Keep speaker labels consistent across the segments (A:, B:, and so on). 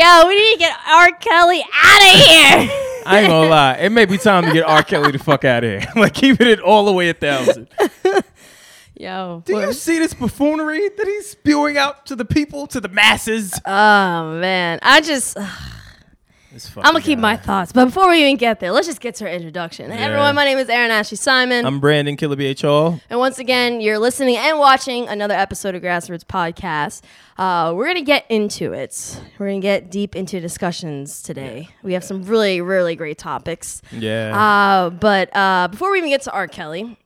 A: Yo, we need to get R. Kelly out of here.
B: I ain't gonna lie. It may be time to get R. Kelly the fuck out of here. like keeping it all the way a thousand.
A: Yo,
B: Do you see this buffoonery that he's spewing out to the people, to the masses?
A: oh man, I just
B: This
A: I'm gonna keep my thoughts. But before we even get there, let's just get to her introduction. Hey, everyone, my name is Aaron Ashley Simon,
B: I'm Brandon Killer Hall.
A: and once again, you're listening and watching another episode of Grassroots Podcast. Uh, we're gonna get into it. We're gonna get deep into discussions today. We have some really, really great topics.
B: Yeah.
A: Uh, but uh, before we even get to R. Kelly,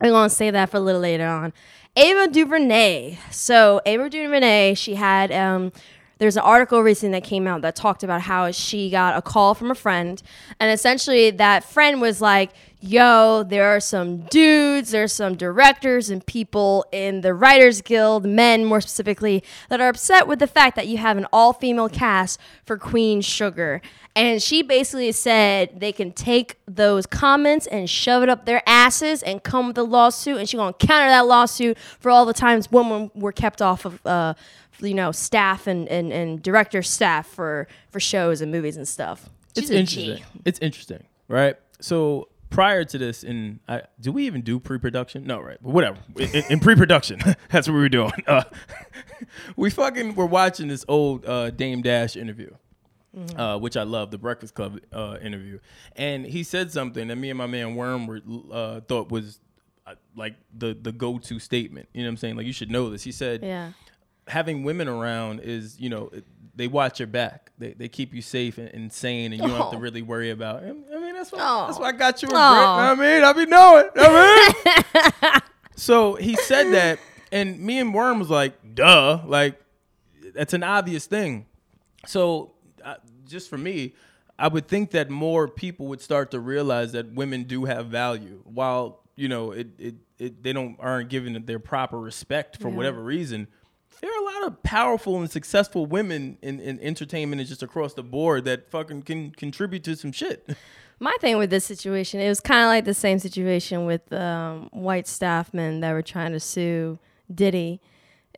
A: I'm to say that for a little later on. Ava DuVernay. So Ava DuVernay, she had um, there's an article recently that came out that talked about how she got a call from a friend, and essentially that friend was like, "Yo, there are some dudes, there's some directors and people in the Writers Guild, men more specifically, that are upset with the fact that you have an all-female cast for Queen Sugar." And she basically said they can take those comments and shove it up their asses and come with a lawsuit. And she's gonna counter that lawsuit for all the times women were kept off of, uh, you know, staff and, and, and director staff for for shows and movies and stuff.
B: it's
A: She's a G.
B: interesting. It's interesting, right? So prior to this, in I, do we even do pre-production? No, right? But whatever. In, in- in pre-production, that's what we were doing. Uh, we fucking were watching this old uh, Dame Dash interview. Uh, which I love, the Breakfast Club uh, interview, and he said something that me and my man Worm were, uh, thought was uh, like the the go to statement. You know what I'm saying? Like you should know this. He said,
A: Yeah.
B: having women around is, you know, it- they watch your back. They, they keep you safe and, and sane, and you don't have to
A: Oh.
B: really worry about. It. I mean, that's why
A: Oh.
B: that's why I got you a
A: Oh.
B: Brit. I mean, I be knowing. I mean. so he said that, and me and Worm was like, "Duh!" Like that's an obvious thing. So just for me, I would think that more people would start to realize that women do have value, while you know it, it, it they don't aren't given their proper respect for whatever reason. There are a lot of powerful and successful women in, in entertainment and just across the board that fucking can contribute to some shit.
A: My thing with this situation, it was kind of like the same situation with um, white staffmen that were trying to sue Diddy.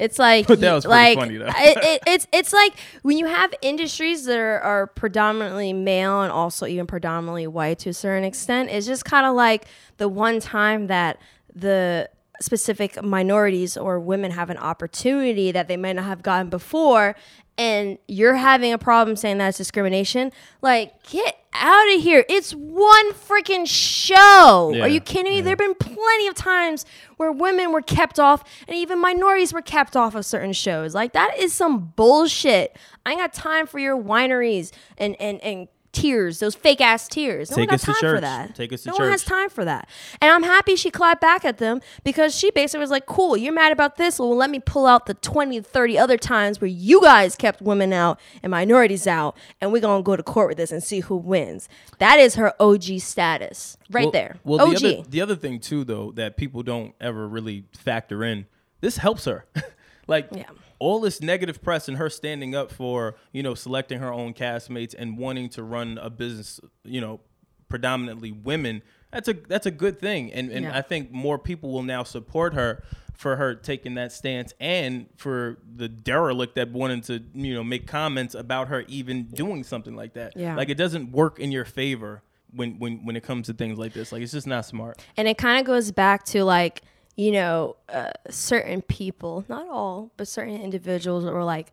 A: It's like,
B: But that was
A: like
B: funny, though.
A: it, it, it's it's like when you have industries that are, are predominantly male and also even predominantly white to a certain extent. It's just kind of like the one time that the specific minorities or women have an opportunity that they might not have gotten before and you're having a problem saying that's discrimination like get out of here. It's one freaking show.
B: Yeah,
A: are you kidding me? there have been plenty of times where women were kept off and even minorities were kept off of certain shows. Like that is some bullshit. I ain't got time for your wineries and and and tears those fake ass tears. No
B: Take
A: one
B: us
A: got
B: to
A: time for that.
B: Take us to
A: no one has time for that. And i'm happy she clapped back at them because she basically was like cool you're mad about this? Well let me pull out the 20 30 other times where you guys kept women out and minorities out and we're gonna go to court with this and see who wins. That is her og status right
B: Well-
A: there.
B: Well,
A: og
B: the other, the other thing too, though, that people don't ever really factor in, this helps her. like
A: Yeah.
B: All this negative press and her standing up for you know selecting her own castmates and wanting to run a business, you know, predominantly women. That's a that's a good thing, and and
A: Yeah.
B: I think more people will now support her for her taking that stance and for the derelict that wanted to you know make comments about her even doing something like that.
A: Yeah.
B: Like it doesn't work in your favor when when when it comes to things like this. Like it's just not smart.
A: and it kind of goes back to like you know uh, certain people not all but certain individuals were like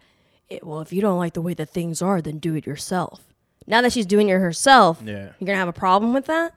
A: "Eh, well if you don't like the way that things are then do it yourself now that she's doing it herself
B: Yeah.
A: you're gonna have a problem with that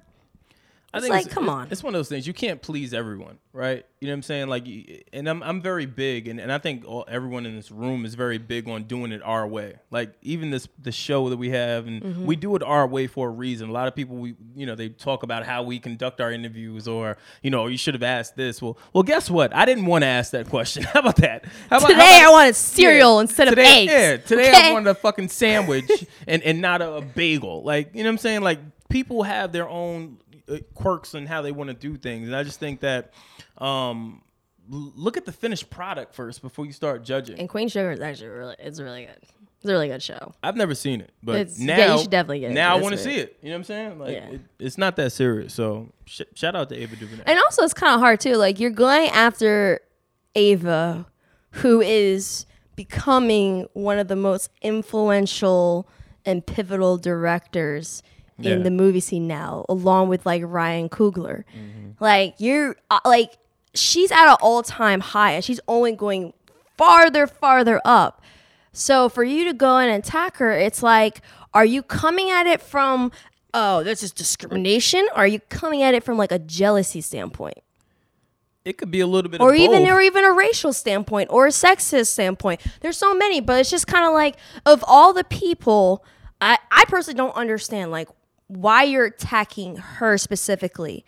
B: I
A: It's
B: think
A: like, come on.
B: It's one of those things you can't please everyone, right? You know what I'm saying? Like, and I'm I'm very big, and, and I think all, everyone in this room is very big on doing it our way. Like even this the show that we have, and
A: Mm-hmm.
B: we do it our way for a reason. A lot of people, we you know, they talk about how we conduct our interviews, or you know, you should have asked this. Well, well, guess what? I didn't want to ask that question. How about that? How about, how
A: Today
B: about-
A: I wanted cereal instead of
B: today,
A: eggs.
B: Yeah, today
A: okay?
B: I wanted a fucking sandwich and, and not a, a bagel. Like, you know what I'm saying? Like, people have their own quirks and how they want to do things. And I just think that um, look at the finished product first before you start judging.
A: And Queen Sugar is actually really, it's really good. It's a really good show.
B: I've never seen it, but
A: It's-
B: now
A: yeah, you should definitely get into
B: now I want to see it. You know what I'm saying? Like,
A: Yeah.
B: it, it's not that serious. So sh- shout out to Ava DuVernay.
A: And also, it's kind of hard too. Like you're going after Ava, who is becoming one of the most influential and pivotal directors in the movie scene now, along with like Ryan Coogler. Like you're uh, like she's at an all time high, and she's only going farther, farther up. So for you to go and attack her, it's like, are you coming at it from, oh, this is discrimination? Or are you coming at it from like a jealousy standpoint?
B: it could be a little bit
A: Or even
B: both.
A: or even a racial standpoint or a sexist standpoint. There's so many, but it's just kind of like of all the people, I, I personally don't understand like why you're attacking her specifically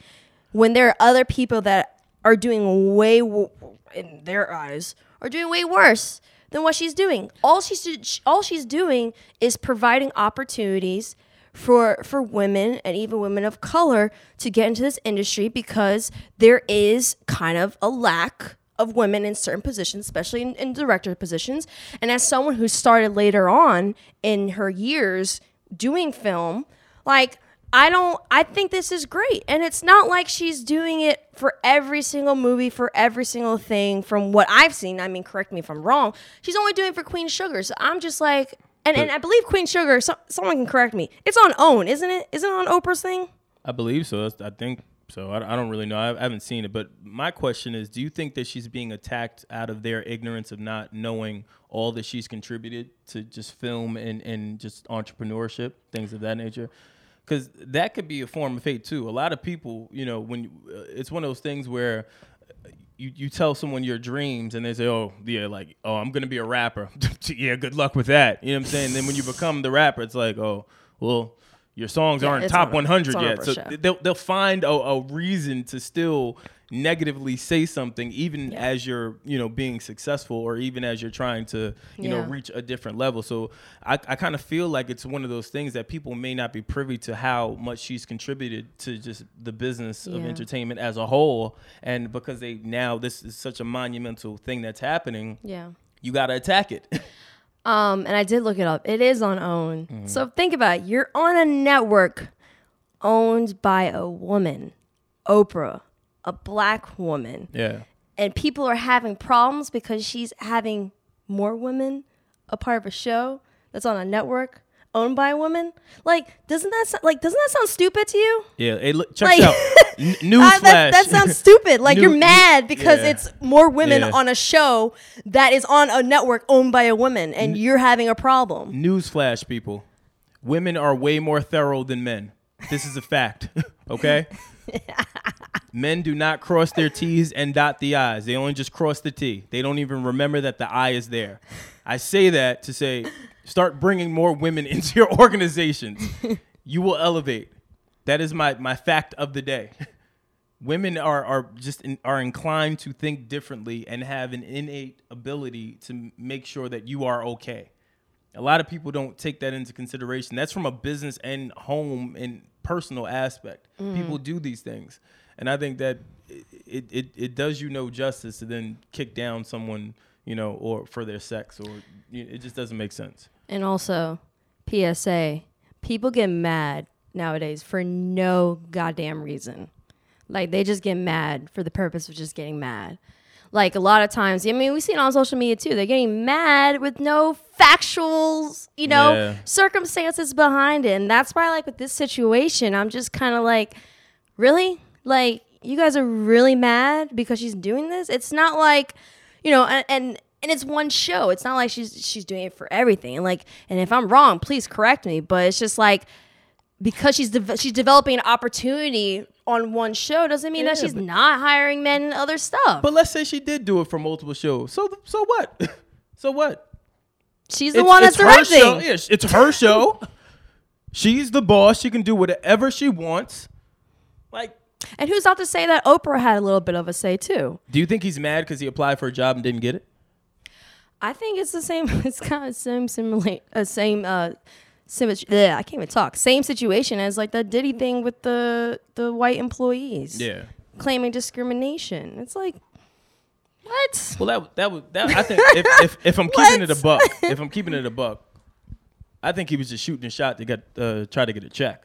A: when there are other people that are doing way w- in their eyes are doing way worse than what she's doing. All she's all she's doing is providing opportunities for for women and even women of color to get into this industry because there is kind of a lack of women in certain positions, especially in, in director positions. And as someone who started later on in her years doing film, like I don't I think this is great. And it's not like she's doing it for every single movie, for every single thing from what I've seen. I mean, correct me if I'm wrong. She's only doing it for Queen Sugar. So I'm just like and, and I believe Queen Sugar, so, someone can correct me. It's on OWN, isn't it? Isn't it on Oprah's thing?
B: I believe so. I think so. I, I don't really know. I, I haven't seen it. But my question is do you think that she's being attacked out of their ignorance of not knowing all that she's contributed to just film and, and just entrepreneurship, things of that nature? Because that could be a form of hate too. A lot of people, you know, when you, uh, it's one of those things where you, you tell someone your dreams and they say, oh, yeah, like, oh, I'm going to be a rapper. yeah, good luck with that. You know what I'm saying? then when you become the rapper, it's like, oh, well, your songs
A: Yeah,
B: aren't top
A: on-
B: 100
A: it's on
B: yet. So they'll, they'll find a, a reason to still negatively say something even
A: Yeah.
B: as you're you know being successful or even as you're trying to you know reach a different level so i, I kind of feel like it's one of those things that people may not be privy to how much she's contributed to just the business of entertainment as a whole and because they now this is such a monumental thing that's happening
A: Yeah.
B: you got to attack it
A: Um, and I did look it up. It is on OWN.
B: Mm-hmm.
A: So think about it. You're on a network owned by a woman, Oprah, a black woman.
B: yeah
A: and people are having problems because she's having more women a part of a show that's on a network owned by a woman. Like, doesn't that sound, like doesn't that sound stupid to you?
B: yeah hey look check
A: Like-
B: out N-
A: Uh,
B: newsflash
A: that, that sounds stupid. Like
B: New-
A: you're mad because
B: yeah.
A: it's more women
B: Yeah.
A: on a show that is on a network owned by a woman, and you're having a problem.
B: Newsflash, people. Women are way more thorough than men. This is a fact. okay? men do not cross their T's and dot the I's. They only just cross the T. They don't even remember that the I is there. I say that to say start bringing more women into your organizations. You will elevate. That is my, my fact of the day. Women are, are just in, are inclined to think differently and have an innate ability to make sure that you are okay. A lot of people don't take that into consideration. That's from a business and home and personal aspect. Mm-hmm. People do these things, and I think that it, it it does you no justice to then kick down someone, you know, or for their sex, or you it just doesn't make sense.
A: And also, PSA: people get mad nowadays for no goddamn reason. Like they just get mad for the purpose of just getting mad. Like a lot of times, I mean, we see it on social media too. They're getting mad with no factual, you know,
B: Yeah.
A: circumstances behind it. And that's why, like with this situation, I'm just kind of like, really, like you guys are really mad because she's doing this. It's not like, you know, and and, and it's one show. It's not like she's she's doing it for everything. And like, and if I'm wrong, please correct me. But it's just like because she's de- she's developing an opportunity on one show doesn't mean that she's not hiring men in other stuff.
B: But let's say she did do it for multiple shows. So so what? so what?
A: she's the one that's
B: her
A: directing.
B: show. Yeah, it's her show. She's the boss. She can do whatever she wants. Like,
A: And who's not to say that Oprah had a little bit of a say too?
B: do you think he's mad because he applied for a job and didn't get it?
A: I think it's the same. It's kind of same simulate uh, same uh, yeah, I can't even talk. Same situation as like the Diddy thing with the the white employees.
B: Yeah.
A: claiming discrimination. It's like what?
B: Well, that that was that. I think if if, if I'm keeping it a buck, if I'm keeping it a buck, I think he was just shooting a shot to get uh, try to get a check.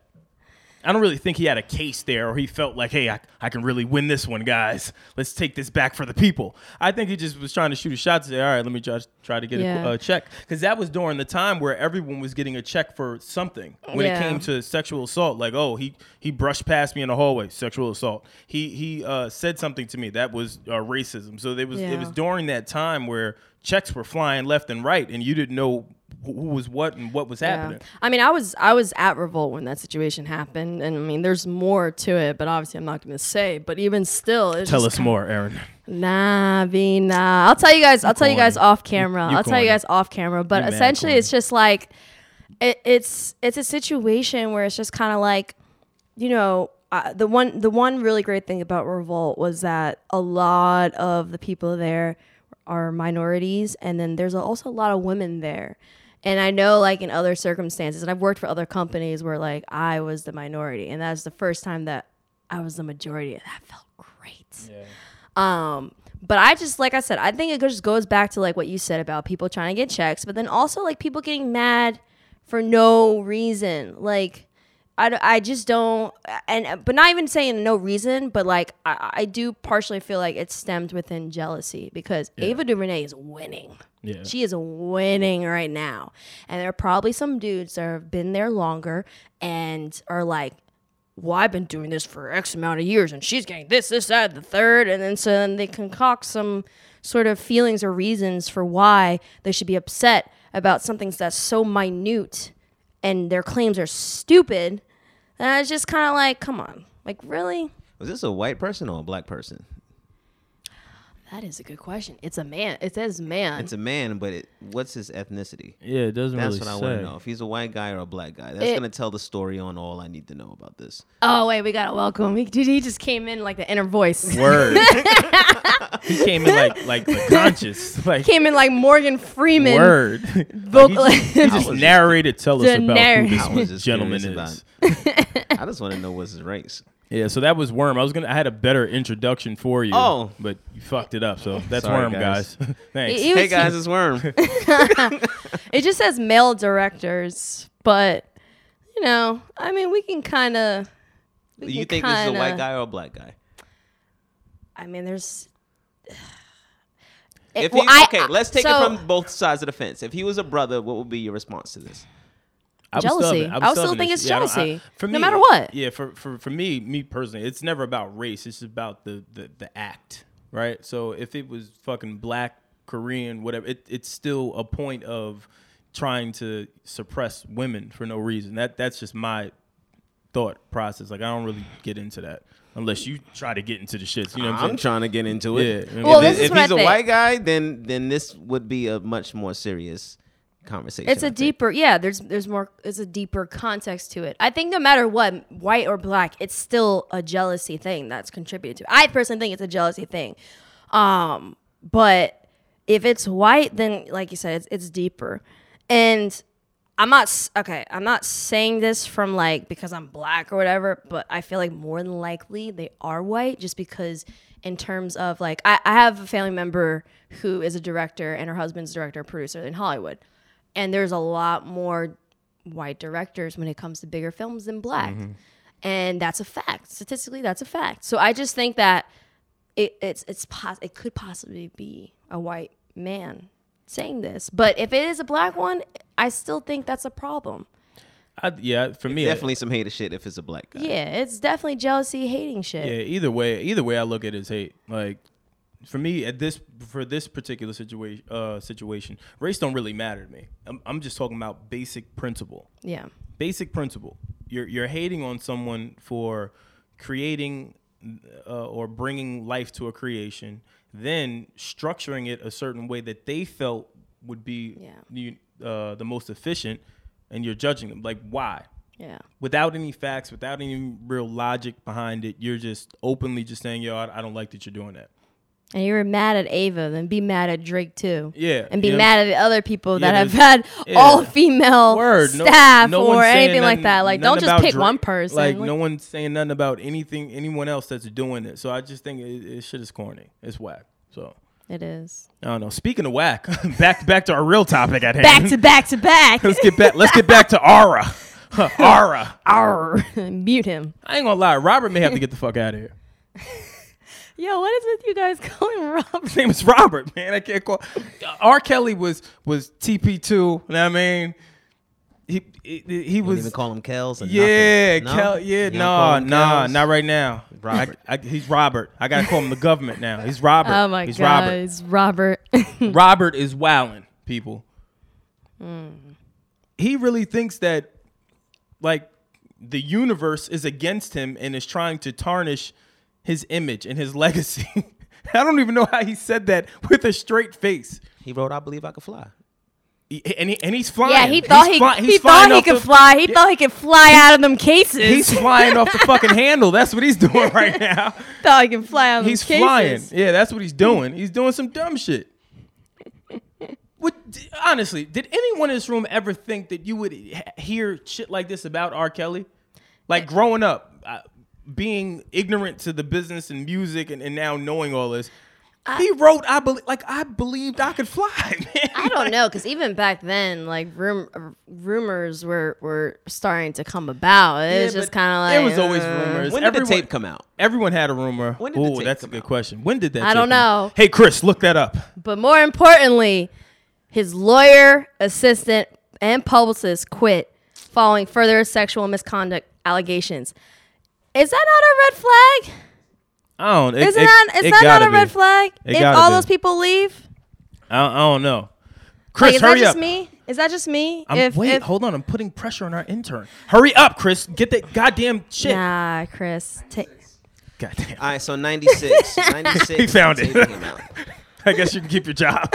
B: I don't really think he had a case there, or he felt like, hey, I, I can really win this one, guys. Let's take this back for the people. I think he just was trying to shoot a shot to say, all right, let me just try to get
A: Yeah.
B: a, a check, because that was during the time where everyone was getting a check for something when
A: Yeah.
B: it came to sexual assault. Like, oh, he he brushed past me in the hallway, sexual assault. He he uh, said something to me that was uh, racism. So it was it was during that time where checks were flying left and right, and you didn't know who was what and what was happening.
A: Yeah. I mean, I was I was at Revolt when that situation happened, and I mean, there's more to it, but obviously, I'm not going to say. But even still, it's
B: Tell us more, Aaron.
A: Nah, be nah. I'll tell you guys. I'll tell you guys off camera. I'll tell you guys off camera. But
B: You
A: essentially, it's just like it, it's it's a situation where it's just kind of like you know uh, the one the one really great thing about Revolt was that a lot of the people there are minorities, and then there's also a lot of women there. And I know, like in other circumstances, and I've worked for other companies where like I was the minority, and that's the first time that I was the majority, and that felt great. Um, but I just like I said, I think it just goes back to like what you said about people trying to get checks, but then also like people getting mad for no reason. Like I, I just don't and but not even saying no reason, but like I, I do partially feel like it stemmed within jealousy because Ava DuVernay is winning.
B: Yeah.
A: She is winning right now. And there are probably some dudes that have been there longer and are like, well, I've been doing this for X amount of years and she's getting this, this, that, the third. And then so then they concoct some sort of feelings or reasons for why they should be upset about something that's so minute and their claims are stupid. And I was just kind of like, come on. Like, really?
C: Was this a white person or a black person?
A: That is a good question. It's a man. It says man.
C: It's a man, but it, what's his ethnicity?
B: Yeah, it doesn't
C: That's
B: really
C: what I want to know. If he's a white guy or a black guy, that's
A: It-
C: gonna tell the story on all I need to know about this.
A: oh, wait, we got to welcome. He, dude, he just came in like the inner voice.
B: Word. he came in like like the conscious, like
A: came in like Morgan Freeman.
B: word.
A: Vocal-
B: Like, he just, he just
C: was-
B: narrated. Tell us about
A: narr-
B: who this gentleman is.
C: about- I just want to know what's his race.
B: Yeah, so that was Worm. I was gonna. I had a better introduction for you.
C: Oh.
B: but you fucked it up. So that's
C: Sorry,
B: Worm, guys.
C: guys.
B: Thanks.
A: He- he was-
C: Hey guys, it's Worm.
A: It just says male directors, but you know, I mean, we can kind of.
C: you think this is a white guy or a black guy?
A: I mean, there's.
C: If
A: well,
C: he,
A: I-
C: okay, let's take
A: so-
C: it from both sides of the fence. If he was a brother, what would be your response to this?
B: I was
A: Jealousy.
B: stubborn.
A: I
B: was
A: still
B: stubborn
A: think
B: as
A: it's
B: shit. I don't-
A: jealousy,
B: for
A: no matter what.
B: Yeah, for, for for me, me personally, it's never about race. It's about the the, the act, right? So if it was fucking black, Korean, whatever, it, it's still a point of trying to suppress women for no reason. That that's just my thought process. Like I don't really get into that unless you try to get into the shits. You know what I'm
C: I'm
B: saying?
C: trying to get into it.
B: Yeah.
A: Well,
C: if
A: this is
C: if
A: what I
C: he's a
A: think.
C: white guy, then then this would be a much more serious conversation.
A: It's a deeper, yeah. There's there's more. There's a deeper context to it. I think no matter what, white or black, it's still a jealousy thing that's contributed to. it. I personally think it's a jealousy thing, um, but if it's white, then like you said, it's it's deeper. And I'm not okay. I'm not saying this from like because I'm black or whatever, but I feel like more than likely they are white, just because in terms of like I, I have a family member who is a director and her husband's director producer in Hollywood, and there's a lot more white directors when it comes to bigger films than black, mm-hmm. and that's a fact. Statistically, that's a fact. So I just think that it, it's it's pos- it could possibly be a white man saying this, but if it is a black one, I still think that's a problem.
B: I, yeah, for me,
C: Definitely some hater shit if it's a black guy.
A: Yeah, it's definitely jealousy, hating shit.
B: Yeah, either way, either way I look at it as hate. Like for me at this for this particular situation uh situation, race don't really matter to me. I'm, I'm just talking about basic principle.
A: Yeah.
B: Basic principle. you're you're hating on someone for creating uh, or bringing life to a creation, then structuring it a certain way that they felt would be
A: Yeah.
B: uh, the most efficient, and you're judging them. Like why?
A: Yeah.
B: Without any facts, without any real logic behind it, you're just openly just saying, "Yo, I, I don't like that you're doing that."
A: And you were mad at Ava, then be mad at Drake too.
B: Yeah,
A: And be mad at the other people that
B: Yeah,
A: have had
B: yeah.
A: all female
B: Word.
A: Staff
B: no
A: or
B: one's saying
A: anything like that. Like, don't just pick
B: Drake.
A: one person.
B: Like,
A: Like,
B: no one's saying nothing about anything, anyone else that's doing it. So I just think it, it shit is corny. It's whack. So
A: it is.
B: I don't know. Speaking of whack, back back to our real topic at hand.
A: Back to back to back.
B: let's get back. Let's get back to Aura. Aura.
A: Arr. Mute him.
B: I ain't gonna lie. Robert may have to get the fuck out of here.
A: Yo, what is with you guys calling Rob?
B: His name is Robert, man. I can't call. R. Kelly was was TP two. You know what I mean? He he, he
C: Don't
B: was.
C: even call him Kels. Or
B: Yeah,
C: nothing. No?
B: Kel, yeah,
C: You don't
B: nah, nah,
C: Kels?
B: not right now.
C: Robert.
B: I, I, he's Robert. I gotta call him the government now. He's Robert.
A: Oh my
B: he's
A: god,
B: Robert.
A: it's Robert.
B: Robert is wowing people.
A: Hmm.
B: He really thinks that, like, the universe is against him and is trying to tarnish his image and his legacy. I don't even know how he said that with a straight face.
C: He wrote, "I believe I could fly."
B: He- and, he, and he's flying.
A: yeah, he thought
B: He's
A: he,
B: fly-
A: he thought he could
B: the-
A: fly. He thought he could fly out of them cases.
B: He's flying off the fucking handle. That's what he's doing right now.
A: thought he could fly out of them
B: He's
A: cases.
B: flying. Yeah, that's what he's doing. He's doing some dumb shit. What, honestly, did anyone in this room ever think that you would hear shit like this about R. Kelly? Like growing up, uh, being ignorant to the business and music, and, and now knowing all this. he wrote, "I believe," like I believed I could fly, man.
A: I don't know, because even back then, like rum- rumors were were starting to come about. It was just kind of like
B: it was always
A: uh,
B: rumors.
C: When did
B: Everyone-
C: the tape come out?
B: Everyone had a rumor.
C: When did the
B: Ooh,
C: tape
B: that's a good
C: out?
B: question. When did that?
A: I
B: tape
A: don't
B: come
A: know.
B: Hey, Chris, look that up.
A: But more importantly, his lawyer, assistant, and publicist quit following further sexual misconduct allegations. Is that not a red flag?
B: I don't. It,
A: Isn't
B: it-
A: that is that not
B: gotta
A: a red
B: be.
A: flag?
B: It
A: if all
B: be.
A: those people leave,
B: I, I don't know. Chris,
A: like, is
B: hurry
A: that just
B: up.
A: me? Is that just me?
B: I'm,
A: if,
B: wait,
A: if,
B: hold on. I'm putting pressure on our intern. Hurry up, Chris. Get that goddamn shit.
A: Nah, Chris. Ta-
B: Goddamn.
C: All right, so 96. 96
B: He found it.
C: Tape came out.
B: I guess you can keep your job.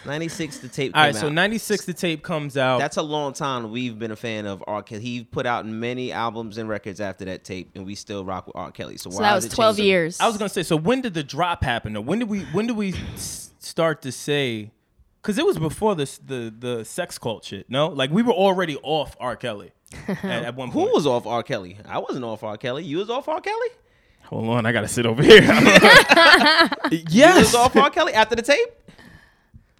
C: 96 the tape
B: All
C: came
B: right, so 96 the tape comes out.
C: That's a long time we've been a fan of R. Kelly. He put out many albums and records after that tape, and we still rock with R. Kelly. So,
A: so
C: why
A: that
C: is
A: was
C: it
A: 12
C: changing?
A: years.
B: I was gonna say. So when did the drop happen? Though? When did we? When did we start to say? Because it was before this the the sex cult shit. No, like we were already off R. Kelly at, at one
C: Who was off R. Kelly? I wasn't off R. Kelly. You was off R. Kelly?
B: Hold on, I gotta sit over here. Yes.
C: was off R. Kelly after the tape?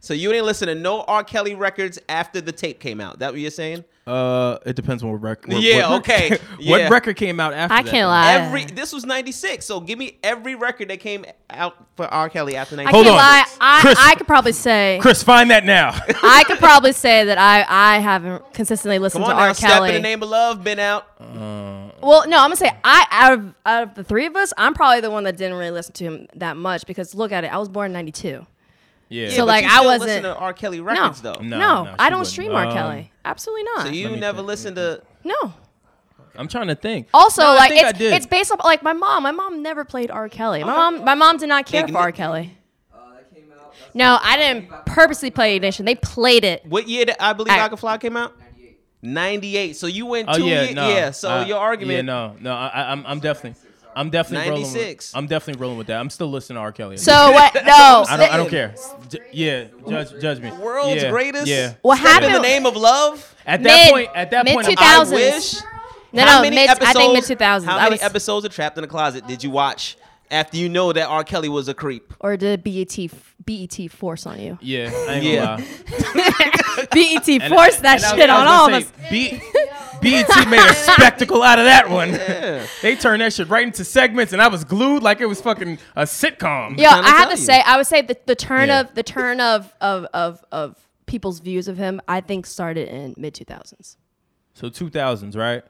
C: So you didn't listen to no R. Kelly records after the tape came out. That what you're saying?
B: Uh, it depends on what record.
C: Yeah,
B: what-
C: okay,
B: what
C: yeah.
B: record came out after?
A: I
B: that,
A: can't lie.
C: Every this was 96. So give me every record that came out for R. Kelly after 96.
B: Hold on.
A: lie. I,
B: Chris.
A: I could probably say
B: Chris, find that now.
A: I could probably say that I I haven't consistently listened
C: Come on
A: to
C: now,
A: R.
C: Step
A: Kelly.
C: in the Name of Love been out.
A: Well, no, I'm gonna say I out of out of the three of us, I'm probably the one that didn't really listen to him that much because look at it, I was born in '92.
B: Yeah.
A: So,
C: but
A: like,
C: you
A: I wasn't-
C: listen to R. Kelly
A: No,
C: though.
B: No,
A: no,
B: no,
A: I don't
B: wouldn't.
A: stream R.
B: Um,
A: Kelly. Absolutely not.
C: So you never
B: think.
C: listened to
A: no.
B: I'm trying to think.
A: Also,
B: No,
A: like
B: think
A: it's it's based off like my mom. My mom never played R. Kelly. My mom my mom did not care
C: Igni-
A: for R. Kelly. No, I didn't purposely play Ignition. They played it.
C: what year did I Believe I,
A: I-
C: Could Fly came out? 98. 98. So you went
B: Oh
C: two
B: yeah,
C: years.
B: no.
C: yeah, so
B: uh,
C: your argument.
B: Yeah, no, no. I, I- I'm, I'm definitely, I'm definitely rolling. With, I'm definitely rolling with that. I'm still listening to R. Kelly.
A: So what? No,
B: I don't, I don't care. J- yeah, judge, judge me.
C: World's
B: yeah,
C: greatest.
B: Yeah.
A: What
C: Step in the name of love?
B: At that
A: Mid-
B: point, at that
A: mid
B: point, I'm-
A: 2000s.
C: I wish.
A: No,
C: how
A: no,
C: many
A: mid- I think mid-2000s.
C: How
A: I
C: many
A: was-
C: episodes of Trapped in the Closet did you watch after you know that R. Kelly was a creep?
A: or did BET f- BET force on you?
B: Yeah, I ain't
C: Yeah.
B: gonna.
A: BET
B: And-
A: forced that
B: and I was-
A: shit
B: I was
A: on
B: gonna
A: all of
B: say,
A: us.
B: B- BET made a spectacle out of that one. They turned that shit right into segments, and I was glued like it was fucking a sitcom.
A: Yeah,
C: trying to
A: I have
C: tell
A: to
C: you.
A: say, I would say the, the turn
B: Yeah.
A: of the turn of of of of people's views of him, I think started in mid two thousands.
B: So 2000s, right?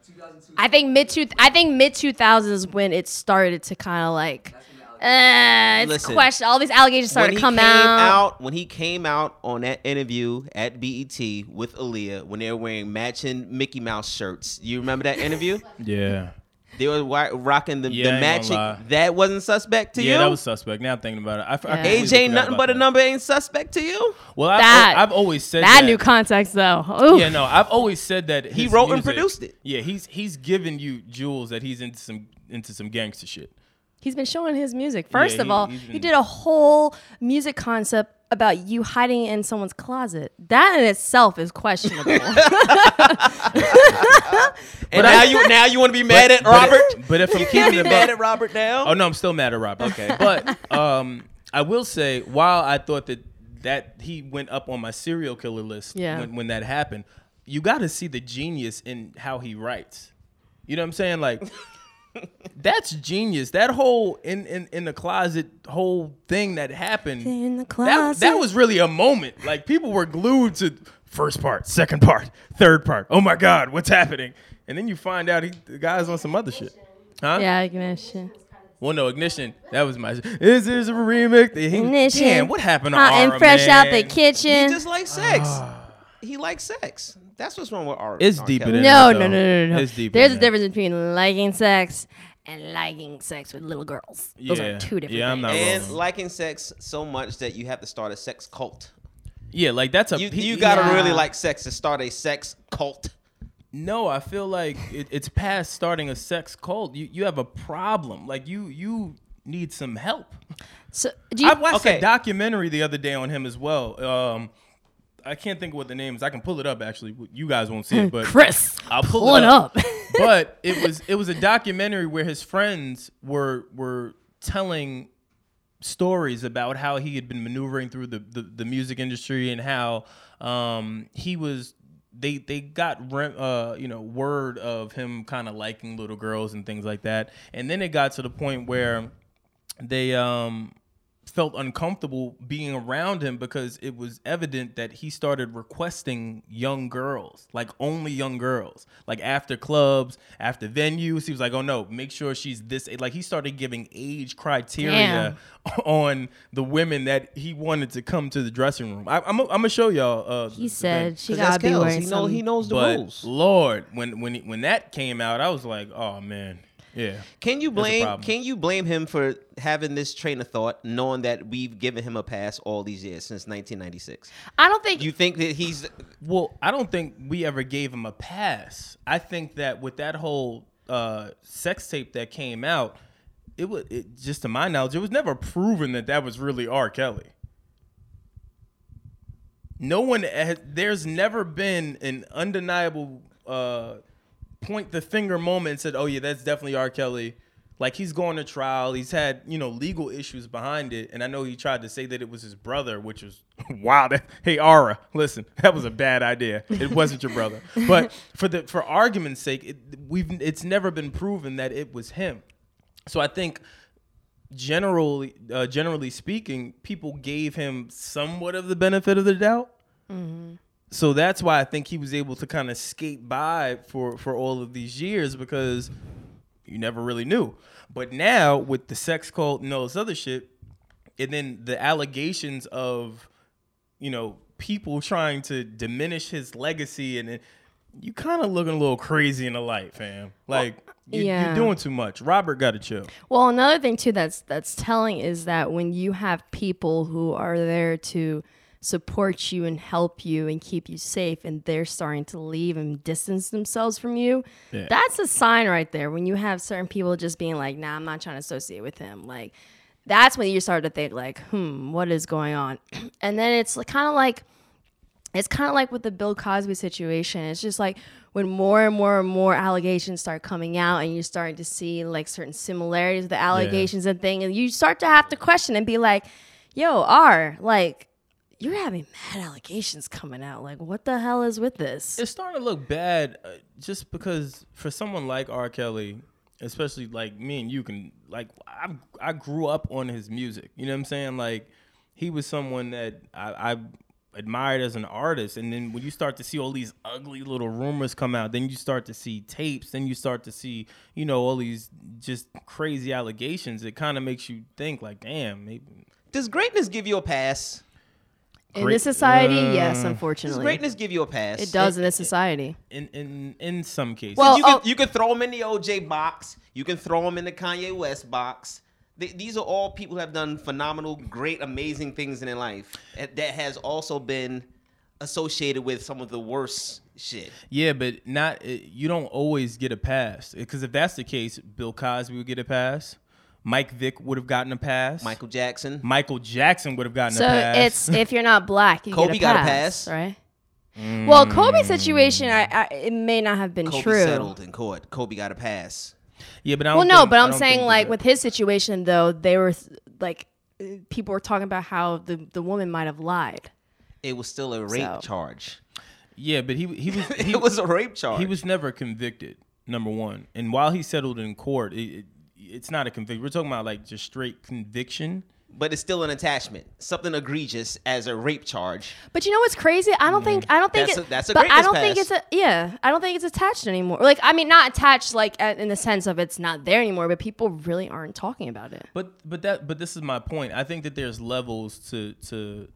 A: I think mid two. I think mid two thousands when it started to kind of like Uh, it's
C: Listen,
A: question. All these allegations started
C: when
A: to
C: he
A: come
C: came
A: out.
C: when he came out on that interview at BET with Aaliyah when they were wearing matching Mickey Mouse shirts. You remember that interview?
B: Yeah.
C: they were wi- rocking the,
B: Yeah,
C: the matching. That wasn't suspect to
B: yeah,
C: you.
B: Yeah, that was suspect. Now I'm thinking about it. I, f- I
A: Yeah.
B: completely
C: Age ain't nothing
B: about
C: but a number. Ain't suspect to you.
B: Well, I've, I've always said
A: that
B: that.
A: new context though. Ooh.
B: Yeah, no, I've always said that
C: He
B: his
C: wrote and produced it.
B: Yeah, he's he's giving you jewels that he's into some into some gangster shit.
A: He's been showing his music. First
B: Yeah,
A: of
B: he-
A: all,
B: he's
A: he did a whole music concept about you hiding in someone's closet. That in itself is questionable.
C: And now you now you want to be mad at Robert?
B: But if I'm
C: you
B: keeping
C: be mad at Robert now?
B: Oh no, I'm still mad at Robert. Okay, but um, I will say while I thought that that he went up on my serial killer list
A: Yeah.
B: when, when that happened, you got to see the genius in how he writes. You know what I'm saying? Like that's genius. That whole in in in the closet whole thing that happened.
A: In the
B: That,
A: closet.
B: that was really a moment. Like people were glued to first part, second part, third part. Oh my God, what's happening? And then you find out he the guy's on some other shit. Huh?
A: yeah, ignition.
B: Well, no, ignition. That was my. This is a remix. He-
A: Ignition.
B: Damn, what happened to
A: Hot
B: Aura,
A: and fresh out the
B: man?
C: he
A: kitchen.
C: just likes sex. Ah. He likes sex. That's what's wrong with R.
B: It's
C: R.
B: deeper
C: Kelly.
B: than
A: no,
B: that,
A: no,
B: though.
A: no, no, no.
B: It's deeper
A: There's a
B: than that.
A: difference between liking sex and liking sex with little girls. Those
B: Yeah.
A: are two different
B: Yeah, I'm
A: things.
B: not
C: And
B: wrong.
C: liking sex so much that you have to start a sex cult.
B: Yeah, like that's a.
C: You
B: he-
C: you gotta
A: Yeah.
C: really like sex to start a sex cult.
B: No, I feel like it, it's past starting a sex cult. You you have a problem. Like you you need some help.
A: So, do you,
B: I watched
C: okay.
B: a documentary the other day on him as well. Um, I can't think of what the name is. I can pull it up actually. You guys won't see it, but
A: Chris,
B: I'll pull,
A: pull it up.
B: but it was it was a documentary where his friends were were telling stories about how he had been maneuvering through the the, the music industry and how um, he was they they got uh, you know word of him kind of liking little girls and things like that and then it got to the point where they um felt uncomfortable being around him because it was evident that he started requesting young girls, like only young girls, like after clubs, after venues. He was like, "Oh no, make sure she's this." age." Like he started giving age criteria on the women that he wanted to come to the dressing room. I, I'm, I'm gonna show y'all. Uh,
A: he said
B: thing.
A: she
C: 'Cause that's
A: gotta be wearing
C: He know he knows the
B: but
C: rules.
B: Lord, when when when that came out, I was like, "Oh man, yeah."
C: Can you blame can you blame him for having this train of thought, knowing that we've given him a pass all these years since 1996?
A: I don't think
C: You think that he's
B: Well, I don't think we ever gave him a pass. I think that with that whole uh, sex tape that came out, it was it, just to my knowledge, it was never proven that that was really R. Kelly. No one, has, there's never been an undeniable uh, point the finger moment and said, "Oh yeah, that's definitely R. Kelly." Like he's going to trial. He's had you know legal issues behind it, and I know he tried to say that it was his brother, which was wow. Hey Ara, listen, that was a bad idea. It wasn't your brother, but for the for argument's sake, it, we've it's never been proven that it was him. So I think generally, uh, generally speaking, people gave him somewhat of the benefit of the doubt. So that's why I think he was able to kind of skate by for for all of these years because you never really knew. But now with the sex cult and all this other shit, and then the allegations of you know people trying to diminish his legacy and it, you kind of looking a little crazy in the light, fam. Like you,
A: yeah.
B: you're doing too much. Robert got to chill.
A: Well, another thing too that's that's telling is that when you have people who are there to support you and help you and keep you safe and they're starting to leave and distance themselves from you,
B: Yeah.
A: that's a sign right there. When you have certain people just being like, "Nah, I'm not trying to associate with him." Like that's when you start to think like, "Hmm, what is going on?" and then it's kind of like it's kind of like with the Bill Cosby situation. It's just like when more and more and more allegations start coming out, and you're starting to see like certain similarities with the allegations and thing, and you start to have to question and be like, "Yo, R, like." You're having mad allegations coming out. Like, what the hell is with this?
B: It's starting to look bad uh, just because for someone like R. Kelly, especially like me and you can like I I grew up on his music. You know what I'm saying? Like he was someone that I, I admired as an artist. And then when you start to see all these ugly little rumors come out, then you start to see tapes, then you start to see, you know, all these just crazy allegations. It kind of makes you think, like, damn, maybe.
C: Does greatness give you a pass?
A: In
B: Great-
A: this society,
B: Uh,
A: yes,
C: Does
A: unfortunately.
C: greatness give you a pass?
A: It does in this society.
B: In in in some cases,
A: Well,
C: you can
A: oh-
C: you can throw them in the OJ box. You can throw them in the Kanye West box. Th- these are all people who have done phenomenal, great, amazing things in their life eh, that has also been associated with some of the worst shit.
B: yeah, but not it, you don't always get a pass because if that's the case, Bill Cosby would get a pass. Mike Vick would have gotten a pass.
C: Michael Jackson.
B: Michael Jackson would have gotten
A: So
B: a pass.
A: So it's if you're not black, you
C: Kobe
A: get a
C: got a
A: pass,
C: pass.
A: right? Well, Kobe's situation, I, I, it may not have been
C: Kobe
A: true.
C: settled in court. Kobe got a pass.
B: yeah, but I don't
A: Well, no,
B: think-
A: but
B: I
A: I'm saying like with his situation though, they were like uh, people were talking about how the the woman might have lied.
C: It was still a rape
A: So.
C: charge.
B: yeah, but he he was he
C: it was a rape charge.
B: He was never convicted. Number one, and while he settled in court, it, it, it's not a conviction. We're talking about like just straight conviction.
C: but it's still an attachment. Something egregious as a rape charge.
A: But you know what's crazy? I don't think mm. I don't think
C: That's
A: it,
C: a- that's a
A: but I don't think it's a yeah. I don't think it's attached anymore. Like I mean, not attached like in the sense of it's not there anymore. But people really aren't talking about it.
B: But but that but this is my point. I think that there's levels to to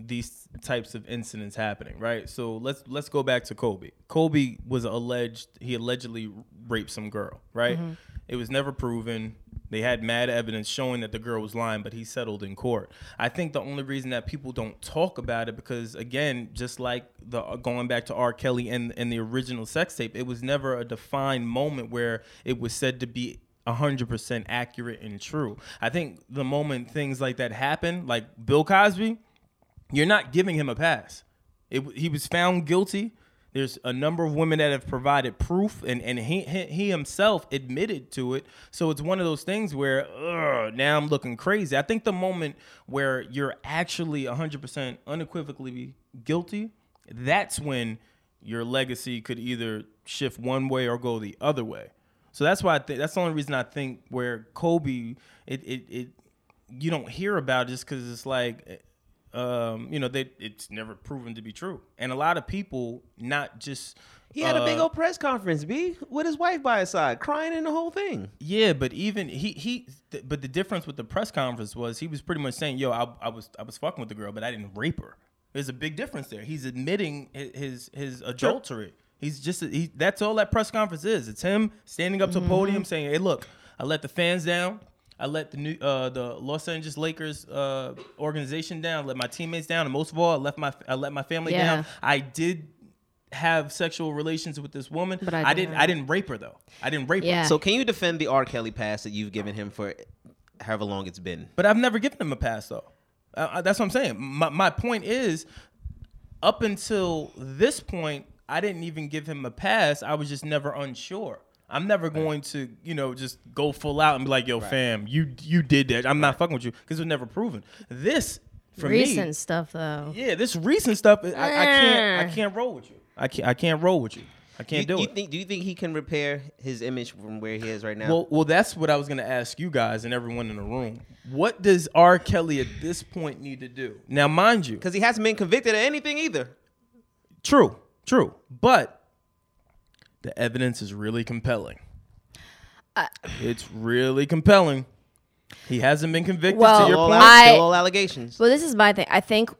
B: these types of incidents happening, right? So let's let's go back to Kobe. Kobe was alleged he allegedly raped some girl, right? Mm-hmm. It was never proven. They had mad evidence showing that the girl was lying, but he settled in court. I think the only reason that people don't talk about it because again, just like the uh, going back to R. Kelly and and the original sex tape, it was never a defined moment where it was said to be 100% accurate and true. I think the moment things like that happen, like Bill Cosby, you're not giving him a pass. It, he was found guilty. There's a number of women that have provided proof, and, and he, he himself admitted to it. So it's one of those things where ugh, now I'm looking crazy. I think the moment where you're actually 100% unequivocally guilty, that's when your legacy could either shift one way or go the other way. So that's why I think that's the only reason I think where Kobe, it it, it you don't hear about it just because it's like um, you know, they it's never proven to be true. And a lot of people, not just
C: He had a big
B: uh,
C: old press conference, B, with his wife by his side, crying in the whole thing.
B: Yeah, but even he he, th- but the difference with the press conference was he was pretty much saying, "Yo, I, I was I was fucking with the girl, but I didn't rape her." There's a big difference there. He's admitting hi- his his adultery. He's just he. That's all that press conference is. It's him standing up to a podium saying, "Hey, look, I let the fans down." I let the new uh, the Los Angeles Lakers uh, organization down. I let my teammates down, and most of all, I left my I let my family
A: Yeah.
B: down. I did have sexual relations with this woman.
A: But I
B: I didn't.
A: didn't.
B: I didn't rape her though. I didn't rape her.
C: So can you defend the R. Kelly pass that you've given him for however long it's been?
B: But I've never given him a pass though. Uh, uh, that's what I'm saying. My, my point is, up until this point, I didn't even give him a pass. I was just never unsure. I'm never going to, you know, just go full out and be like, "Yo, fam, you you did that. I'm not fucking with you," because it was never proven. This for
A: Recent
B: me,
A: stuff though.
B: yeah, this recent stuff, I, I can't, I
A: Eh.
B: can't roll with you. I can't, I can't roll with you. I can't
C: you,
B: do
C: you
B: it.
C: Think, do you think he can repair his image from where he is right now?
B: Well, well, that's what I was going to ask you guys and everyone in the room. What does R. Kelly at this point need to do? Now, mind you,
C: because he hasn't been convicted of anything either.
B: true, true, but the evidence is really compelling. it's really compelling. He hasn't been convicted.
A: Well,
B: to your
C: all
B: point.
C: al-
A: I-
C: all allegations.
A: Well, this is my thing. I think,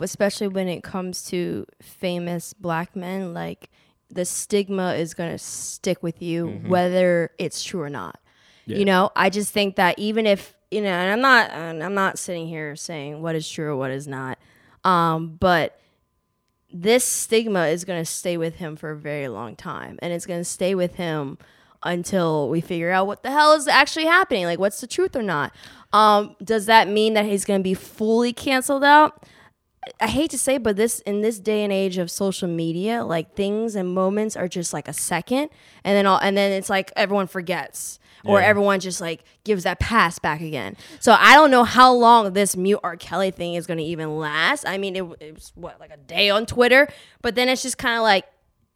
A: especially when it comes to famous black men, like the stigma is gonna stick with you, whether it's true or not.
B: Yeah.
A: You know, I just think that even if you know, and I'm not, and I'm not sitting here saying what is true or what is not, um, but this stigma is going to stay with him for a very long time and it's going to stay with him until we figure out what the hell is actually happening like what's the truth or not. Um, does that mean that he's going to be fully canceled out? I hate to say, but this in this day and age of social media, like things and moments are just like a second, and then all, and then it's like everyone forgets, or
B: Yeah.
A: everyone just like gives that pass back again. So I don't know how long this mute R. Kelly thing is going to even last. I mean, it, it was what like a day on Twitter, but then it's just kind of like,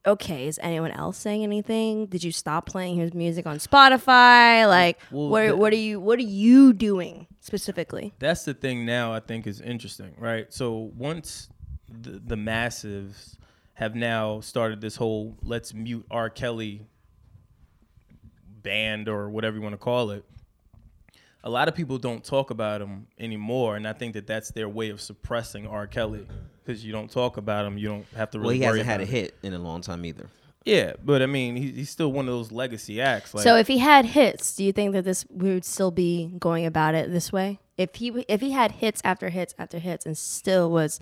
A: okay, is anyone else saying anything? Did you stop playing his music on Spotify? Like,
B: Well,
A: what what are you what are you doing specifically?
B: that's the thing now I think is interesting, right? So once the, the massives have now started this whole let's mute R. Kelly band or whatever you want to call it. A lot of people don't talk about him anymore, and I think that that's their way of suppressing R. Kelly because you don't talk about him, you don't have to
C: Well,
B: really
C: he
B: worry
C: hasn't had a
B: about it.
C: hit in a long time either.
B: Yeah, but I mean, he, he's still one of those legacy acts. Like,
A: So if he had hits, do you think that this we would still be going about it this way? If he if he had hits after hits after hits and still was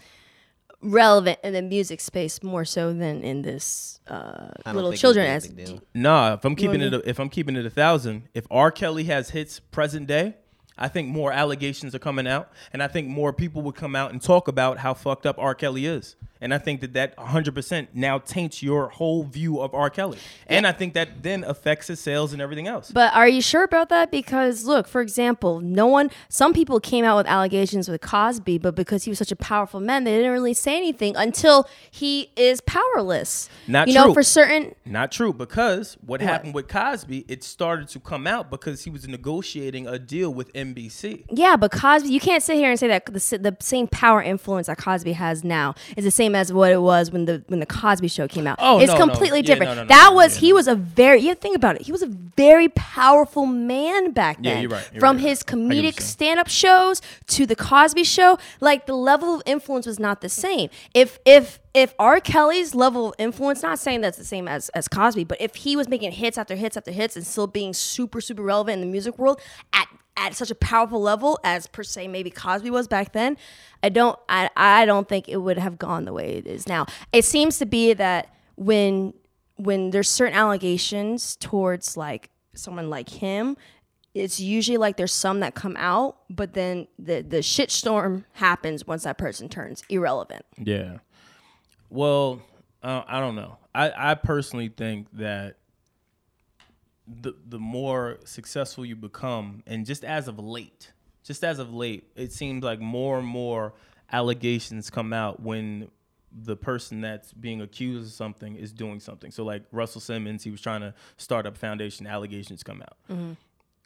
A: relevant in the music space more so than in this uh, little
C: think it
A: children as
C: be a big deal.
B: Nah, if I'm keeping it, a, if I'm keeping it a thousand, if R. Kelly has hits present day, I think more allegations are coming out, and I think more people would come out and talk about how fucked up R. Kelly is, and I think that that 100 percent now taints your whole view of R. Kelly, and I think that then affects his sales and everything else.
A: But are you sure about that? Because look, for example, no one, some people came out with allegations with Cosby, but because he was such a powerful man, they didn't really say anything until he is powerless.
B: Not
A: you know, for certain.
B: Not true, because what, happened with Cosby, it started to come out because he was negotiating a deal with NBC.
A: Yeah, but Cosby, you can't sit here and say that the, the same power influence that Cosby has now is the same as what it was when the when the Cosby Show came out.
B: Oh,
A: it's
B: no, no.
A: completely
B: Yeah,
A: different.
B: no, no, no,
A: that
B: no,
A: was
B: yeah,
A: he
B: no.
A: was a very you think about it. He was a very powerful man back then.
B: Yeah, you're right, you're
A: From
B: right,
A: his
B: right. I get what you're
A: comedic
B: saying.
A: stand-up shows to the Cosby Show, like the level of influence was not the same. If if if R. Kelly's level of influence, not saying that's the same as as Cosby, but if he was making hits after hits after hits and still being super super relevant in the music world at at such a powerful level as per se maybe Cosby was back then, I don't I, I don't think it would have gone the way it is now. It seems to be that when when there's certain allegations towards like someone like him, it's usually like there's some that come out, but then the the shitstorm happens once that person turns irrelevant.
B: Yeah. Well, uh, I don't know. I, I personally think that the the more successful you become, and just as of late, just as of late, it seems like more and more allegations come out when the person that's being accused of something is doing something. So like Russell Simmons, he was trying to start up a foundation, allegations come out.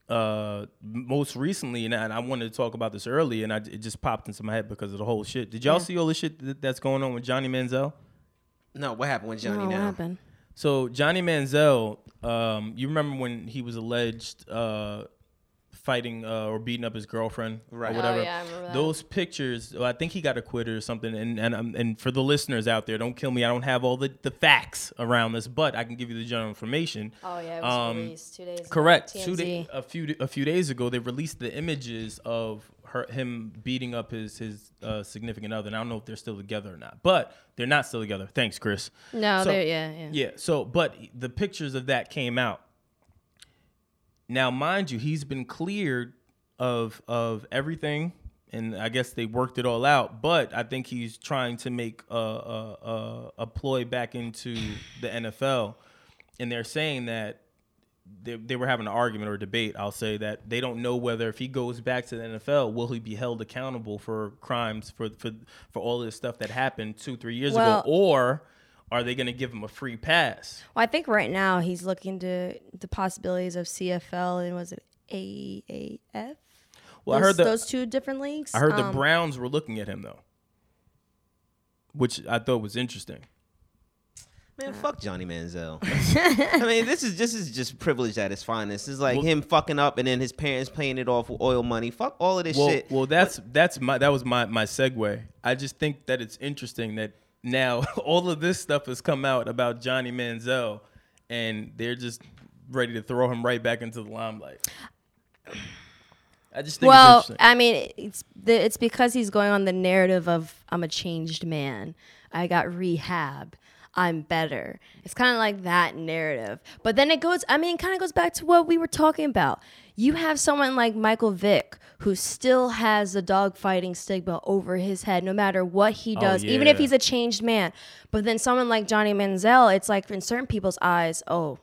B: Uh, most recently, and I, and I wanted to talk about this early, and I, it just popped into my head because of the whole shit. Did y'all see all the shit that, that's going on with Johnny Manziel?
C: No, what happened with Johnny
A: Oh, what
C: now?
A: happened?
B: So Johnny Manziel, um, you remember when he was alleged uh, fighting uh, or beating up his girlfriend
C: Right.
B: or
C: Oh,
B: whatever?
A: yeah, I remember that.
B: Those pictures, well, I think he got acquitted or something. And and um, and for the listeners out there, don't kill me. I don't have all the, the facts around this, but I can give you the general information.
A: Oh yeah, it was
B: Um,
A: released two days. ago.
B: Correct.
A: TMZ.
B: Two day, a few a few days ago, they released the images of her him beating up his his uh, significant other. And I don't know if they're still together or not, but they're not still together. Thanks, Chris.
A: No,
B: So-
A: they're yeah, yeah.
B: Yeah. So, but the pictures of that came out. Now, mind you, he's been cleared of of everything, and I guess they worked it all out. But I think he's trying to make a a, a, a ploy back into the NFL, and they're saying that they, they were having an argument or debate. I'll say that they don't know whether if he goes back to the NFL, will he be held accountable for crimes for for for all this stuff that happened two three years
A: Well-
B: ago, or are they going to give him a free pass?
A: Well, I think right now he's looking to the possibilities of CFL and was it AAF?
B: Well, I heard the
A: those two different leagues.
B: I heard the
A: Um,
B: Browns were looking at him though, which I thought was interesting.
C: Man, uh, fuck Johnny Manziel. I mean, this is this is just privilege at its finest. It's like
B: Well-
C: him fucking up and then his parents paying it off with oil money. Fuck all of this
B: Well,
C: shit.
B: well, that's that's my that was my my segue. I just think that it's interesting that now all of this stuff has come out about Johnny Manziel, and they're just ready to throw him right back into the limelight. I just think
A: Well,
B: it's interesting.
A: I mean, it's the, it's because he's going on the narrative of I'm a changed man. I got rehab. I'm better. It's kind of like that narrative. But then it goes, I mean, it kind of goes back to what we were talking about. You have someone like Michael Vick who still has the dogfighting stigma over his head no matter what he
B: Oh,
A: does, even if he's a changed man. But then someone like Johnny Manziel, it's like in certain people's eyes, oh,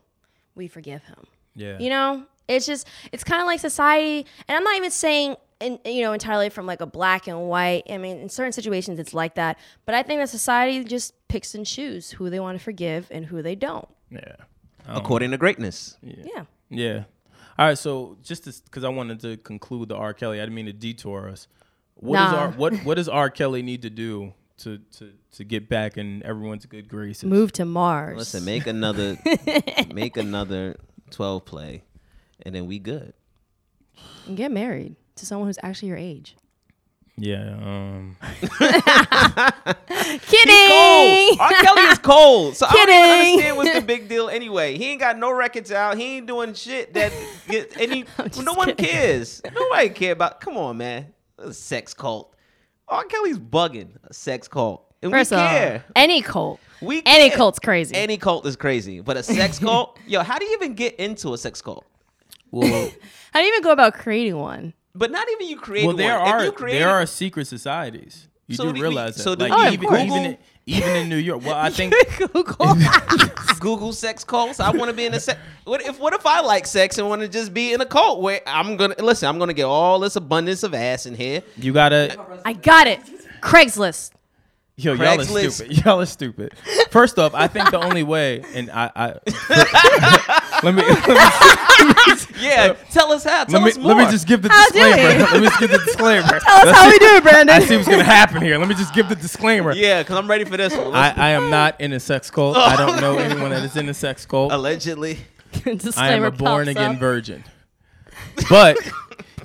A: we forgive him.
B: yeah,
A: You know, it's just it's kind of like society, and I'm not even saying in, you know entirely from like a black and white. I mean, in certain situations it's like that, but I think that society just picks and chooses who they want to forgive and who they don't.
B: yeah, um,
C: According to greatness.
A: Yeah.
B: yeah. All right, so just because I wanted to conclude the R. Kelly, I didn't mean to detour us. What does
A: Nah.
B: R, what what does R. Kelly need to do to to to get back in everyone's good graces.
A: Move to Mars.
C: Listen, make another, make another twelve play, and then we good.
A: get married to someone who's actually your age.
B: Yeah. Um.
A: Kidding.
C: cold. R. Kelly is cold. So I don't even
A: Kidding.
C: understand what's the big deal anyway. He ain't got no records out. He ain't doing shit that get any.
A: just
C: no one
A: kidding.
C: cares. Nobody care about. Come on, man. A sex cult. R. Kelly's bugging. A sex cult. And
A: First
C: we
A: of all, any cult,
C: We
A: any cult's crazy.
C: Any cult is crazy, but a sex cult. Yo, how do you even get into a sex cult?
B: Well,
A: How do you even go about creating one?
C: But not even you create
B: well, there
C: one. If
B: are
C: you created,
B: there are secret societies. You
C: So
B: do
C: do we-
B: realize that.
C: so
B: like
A: Oh,
B: even even in, even in New York. Well, I think
A: Google.
C: Google sex cults. I want to be in a sex. What if what if I like sex and want to just be in a cult where I'm gonna listen? I'm gonna get all this abundance of ass in here.
B: you gotta.
A: I got it. Craigslist.
B: Yo, y'all are
C: Craigslist.
B: stupid. Y'all are stupid. First off, I think the only way, and I, I let me let me
C: Yeah, uh, tell us how. Tell
B: let me,
C: us more.
B: let me just give the
A: How
B: disclaimer.
A: we?
B: Let me just give the disclaimer.
A: Tell us how we do it, Brandon.
B: I see what's gonna happen here. Let me just give the disclaimer.
C: Yeah, because I'm ready for this one.
B: I, I am not in a sex cult. I don't know anyone that is in a sex cult.
C: Allegedly.
B: I am a born again
A: up.
B: virgin. But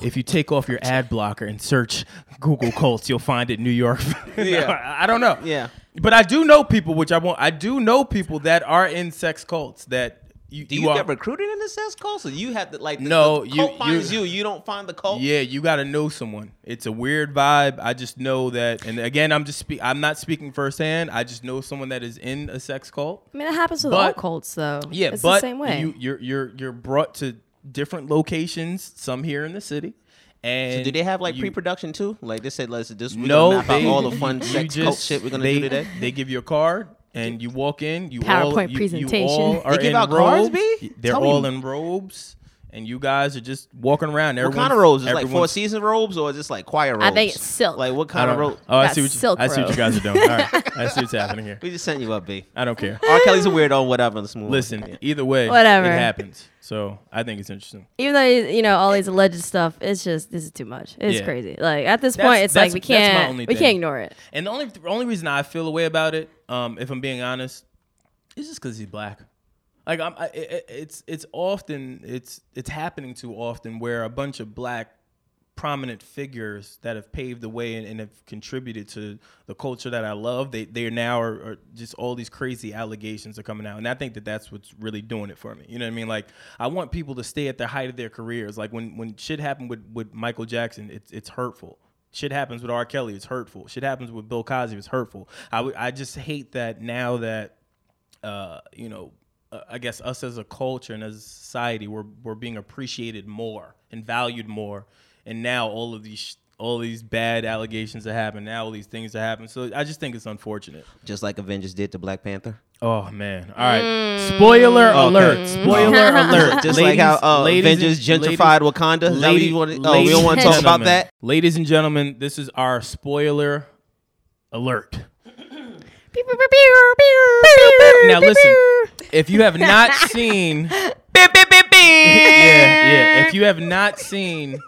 B: if you take off your ad blocker and search Google cults, you'll find it New York.
C: Yeah.
B: I don't know.
C: Yeah.
B: But I do know people, which I want. I do know people that are in sex cults that you.
C: Do you,
B: are,
C: get recruited in the sex cult? So you have to like the,
B: No,
C: the
B: you-
C: cult finds
B: you-
C: you. You don't find the cult.
B: Yeah, you got to know someone. It's a weird vibe. I just know that, and again, I'm just speak. I'm not speaking firsthand. I just know someone that is in a sex cult.
A: I mean, it happens with all cults, though.
B: Yeah,
A: it's
B: but
A: the same way.
B: you you're you're you're brought to different locations. Some here in the city, and
C: Do they have like
B: you-
C: pre-production too? Like they said, let's just we're
B: No,
C: map
B: they,
C: out all the fun
B: you
C: sex
B: just,
C: cult shit we're gonna
B: they,
C: do today.
B: They give you a card, and you walk in. You all,
A: PowerPoint
B: you,
A: presentation.
B: You all are
C: They give
B: in
C: out cards,
B: robes.
C: B?
B: They're
C: Tell me.
B: all in robes, and you guys are just walking around.
C: What kind of
B: Everyone's-
C: robes? Is it like four
B: everyone's-
C: season robes or just like choir robes?
A: I think it's silk.
C: Like what
B: I
C: kind of
B: don't-
C: robe?
B: Oh, I
A: That's
B: see what you,
A: silk
B: I see what you guys are doing. All right, I see what's happening here.
C: We just sent you up, B.
B: I don't care.
C: R. Kelly's a weirdo, whatever. Let's move on.
B: Listen,
C: Yeah.
B: either way,
A: Whatever.
B: it happens. So I think it's interesting.
A: Even though you know all these alleged stuff, it's just this is too much. It's
B: Yeah.
A: crazy. Like at this
B: That's-
A: point, it's
B: that's-
A: like we
B: that's my
A: can't
B: only
A: we
B: thing.
A: can't ignore it.
B: And the only the only reason I feel a way about it, um, if I'm being honest, it's just because he's black. Like I'm, I, it, it's it's often it's it's happening too often where a bunch of black prominent figures that have paved the way and, and have contributed to the culture that I love. They they now are, are just all these crazy allegations are coming out, and I think that that's what's really doing it for me. You know what I mean? Like I want people to stay at the height of their careers. Like when when shit happened with with Michael Jackson, it's it's hurtful. Shit happens with R. Kelly, it's hurtful. Shit happens with Bill Cosby, it's hurtful. I I just hate that now that uh, you know, uh, I guess us as a culture and as a society, we're we're being appreciated more and valued more, and now all of these sh- all these bad allegations that happen, now all these things that happen. So I just think it's unfortunate.
C: Just like Avengers did to Black Panther.
B: Oh man! All right, spoiler alert! Spoiler alert!
C: Just like how uh,
B: ladies
C: Avengers
B: and-
C: gentrified
B: ladies-
C: Wakanda. Is that
B: lady-
C: you wanna- oh, we don't want to talk about
B: gentlemen,
C: that.
B: Ladies and gentlemen, this is our spoiler alert. Now listen, if you have not seen, yeah, yeah, if you have not seen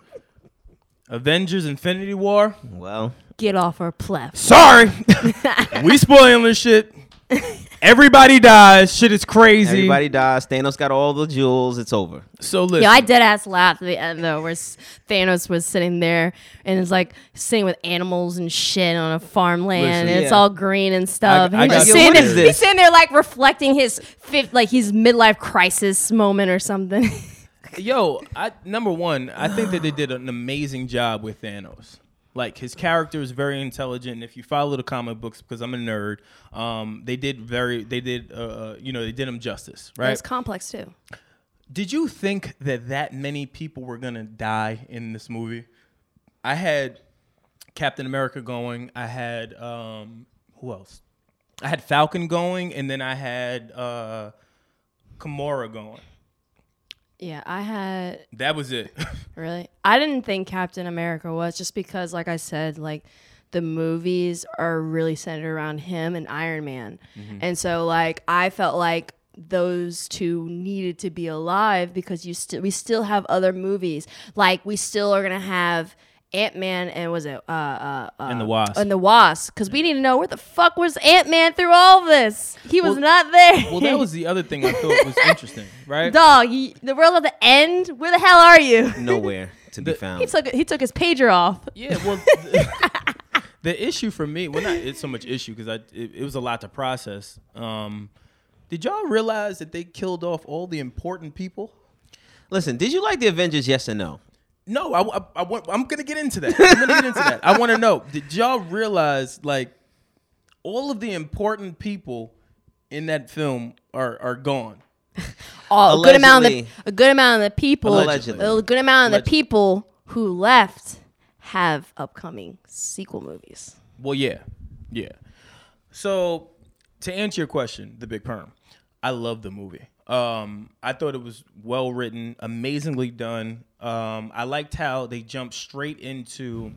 B: Avengers: Infinity War,
C: Well,
A: Get off our platform.
B: sorry, we spoiling this shit. Everybody dies. Shit is crazy.
C: everybody dies. Thanos got all the jewels. It's over.
B: So listen,
A: Yeah, I dead ass laughed at the end though, where Thanos was sitting there and it's like sitting with animals and shit on a farmland,
B: Listen,
A: and it's
C: yeah.
A: all green and stuff.
B: I
A: and
B: got
A: he's,
B: you.
A: sitting
C: What
A: there,
C: is
A: he's sitting there like reflecting his fifth, like his midlife crisis moment or something.
B: Yo, I number one, I think that they did an amazing job with Thanos. Like his character is very intelligent. And if you follow the comic books, because I'm a nerd, um, they did very, they did, uh, uh, you know, they did him justice, right?
A: It's complex too.
B: Did you think that that many people were gonna die in this movie? I had Captain America going. I had um, who else? I had Falcon going, and then I had uh, going.
A: Yeah, I had
B: That was it.
A: Really? I didn't think Captain America was just because, like I said, like the movies are really centered around him and Iron Man. Mm-hmm. And so, like, I felt like those two needed to be alive because you still we still have other movies like we still are gonna have Ant Man and was it uh uh, uh
B: And the Wasp.
A: and the Wasp because we need to know where the fuck was Ant Man through all this. He was
B: Well-
A: not there.
B: Well, that was the other thing I thought was interesting, right?
A: dog. He, the world at the end. Where the hell are you?
C: Nowhere to be found.
A: He took he took his pager off.
B: Yeah, well, the issue for me, well, not it's so much issue because I it, it was a lot to process. Um, did y'all realize that they killed off all the important people?
C: Listen, did you like the Avengers? Yes or no?
B: No, I, I, I want, I'm gonna get into that. I'm gonna get into that. I want to know: Did y'all realize like all of the important people in that film are are gone?
A: Oh, a good amount of the,
C: Allegedly.
A: a good amount of the people,
C: Allegedly.
A: a good amount of the
C: Allegedly.
A: people who left have upcoming sequel movies.
B: Well, yeah, yeah. So to answer your question, the big perm, I love the movie. Um, I thought it was well written, amazingly done. Um, I liked how they jumped straight into,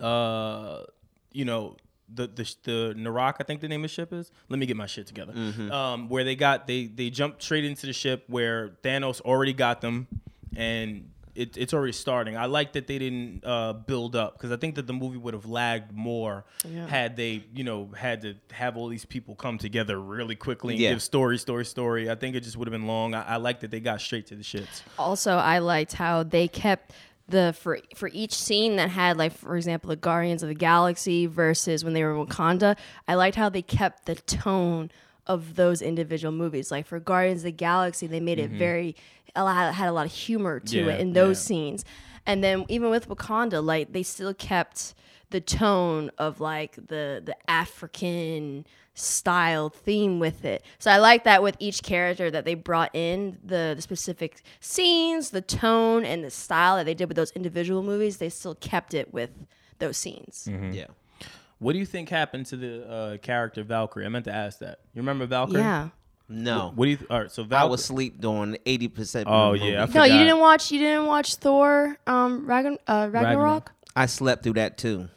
B: uh, you know, the the the Narak, I think the name of the ship is. Let me get my shit together. Um, where they got they they jumped straight into the ship where Thanos already got them, and it, it's already starting. I like that they didn't uh, build up because I think that the movie would have lagged more had they, you know, had to have all these people come together really quickly and
C: Yeah.
B: give story, story, story. I think it just would have been long. I, I like that they got straight to the shits.
A: Also, I liked how they kept the for for each scene that had like for example the Guardians of the Galaxy versus when they were in Wakanda. I liked how they kept the tone of those individual movies. Like for Guardians of the Galaxy, they made it very a lot, had a lot of humor to
B: Mm-hmm. Yeah,
A: it in those
B: yeah.
A: scenes. And then even with Wakanda, like they still kept the tone of like the the African style theme with it. So I like that with each character that they brought in the, the specific scenes, the tone, and the style that they did with those individual movies. They still kept it with those scenes.
B: Mm-hmm.
C: Yeah.
B: What do you think happened to the uh, character Valkyrie? I meant to ask that. You remember Valkyrie?
A: Yeah.
C: No.
B: What do you? Th- all right, so
C: I was asleep during eighty percent.
B: Oh, yeah, I
A: No, you didn't watch. You didn't watch Thor, um, Ragn- uh, Ragnarok.
B: Ragnarok.
C: I slept through that too.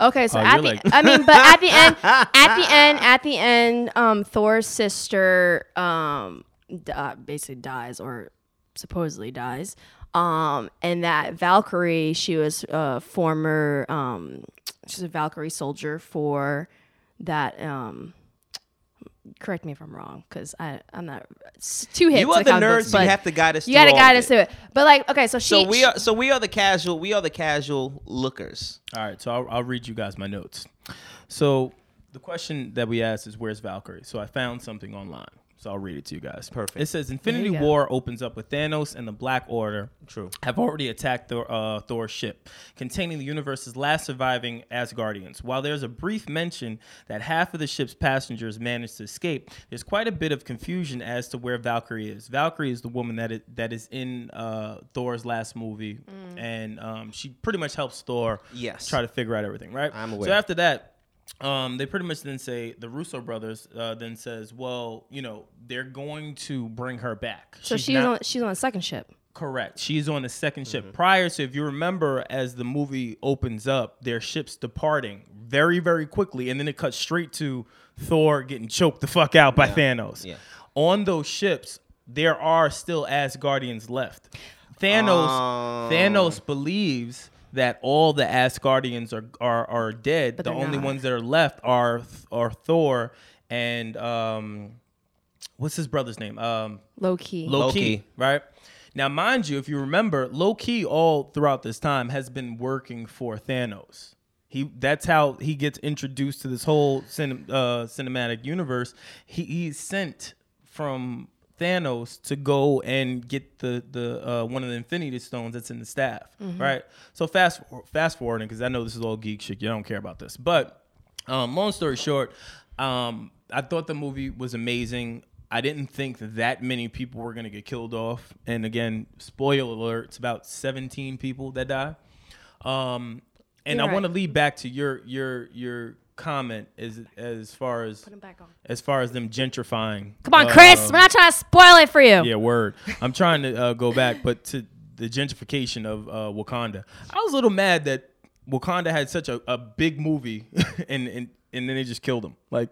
A: Okay, so
B: Oh,
A: at the,
B: like-
A: I mean, but at the end, at the end, at the end, um, Thor's sister, um, uh, basically dies or supposedly dies. Um, and that Valkyrie, she was a former, um, she's a Valkyrie soldier for that, um, correct me if I'm wrong, because I, I'm not, it's two hits.
C: You are
A: to
C: the
A: comic
C: nerds.
A: books,
C: You have to guide us.
A: You gotta guide us through it. But like, okay, so she,
C: So we are. So we are the casual. We are the casual lookers.
B: All right, so I'll, I'll read you guys my notes. So the question that we asked is, "Where's Valkyrie?" So I found something online, so I'll read it to you guys.
C: Perfect.
B: It says Infinity
A: go.
B: War opens up with Thanos and the Black Order.
C: True.
B: Have already attacked Thor, uh, Thor's ship, containing the universe's last surviving Asgardians. While there's a brief mention that half of the ship's passengers managed to escape, there's quite a bit of confusion as to where Valkyrie is. Valkyrie is the woman that is, that is in uh, Thor's last movie, and um, she pretty much helps Thor
C: Yes.
B: try to figure out everything, right?
C: I'm aware.
B: So after that, um, they pretty much then say the Russo brothers uh, then says, well, you know, they're going to bring her back.
A: so she's,
B: not-
A: on, she's on the second ship.
B: correct. She's on the second
C: Mm-hmm.
B: ship. Prior to, if you remember, as the movie opens up, their ships departing very, very quickly, and then it cuts straight to Thor getting choked the fuck out by Thanos.
C: Yeah.
B: On those ships, there are still Asgardians left. Thanos,
C: Oh.
B: Thanos believes that all the Asgardians are are, are dead.
A: But
B: the only
A: not.
B: ones that are left are are Thor and um, what's his brother's name? Um,
A: Low key.
B: Loki,
C: Loki.
B: right? Now, mind you, if you remember, Loki all throughout this time has been working for Thanos. He that's how he gets introduced to this whole cin- uh, cinematic universe. He, he's sent from Thanos to go and get the the uh, one of the Infinity Stones that's in the staff, right? So fast fast forwarding because I know this is all geek shit. You don't care about this, but um, long story short, um, I thought the movie was amazing. I didn't think that many people were gonna get killed off. And again, spoiler alert: it's about 17 people that die. Um, and
A: You're
B: I want to lead back to your your your comment as as far as
A: Put him back on.
B: as far as them gentrifying.
A: Come on, Chris.
B: um,
A: We're not trying to spoil it for you.
B: yeah, word. I'm trying to uh, go back, but to the gentrification of uh, Wakanda, I was a little mad that Wakanda had such a, a big movie, and, and and then they just killed him. Like,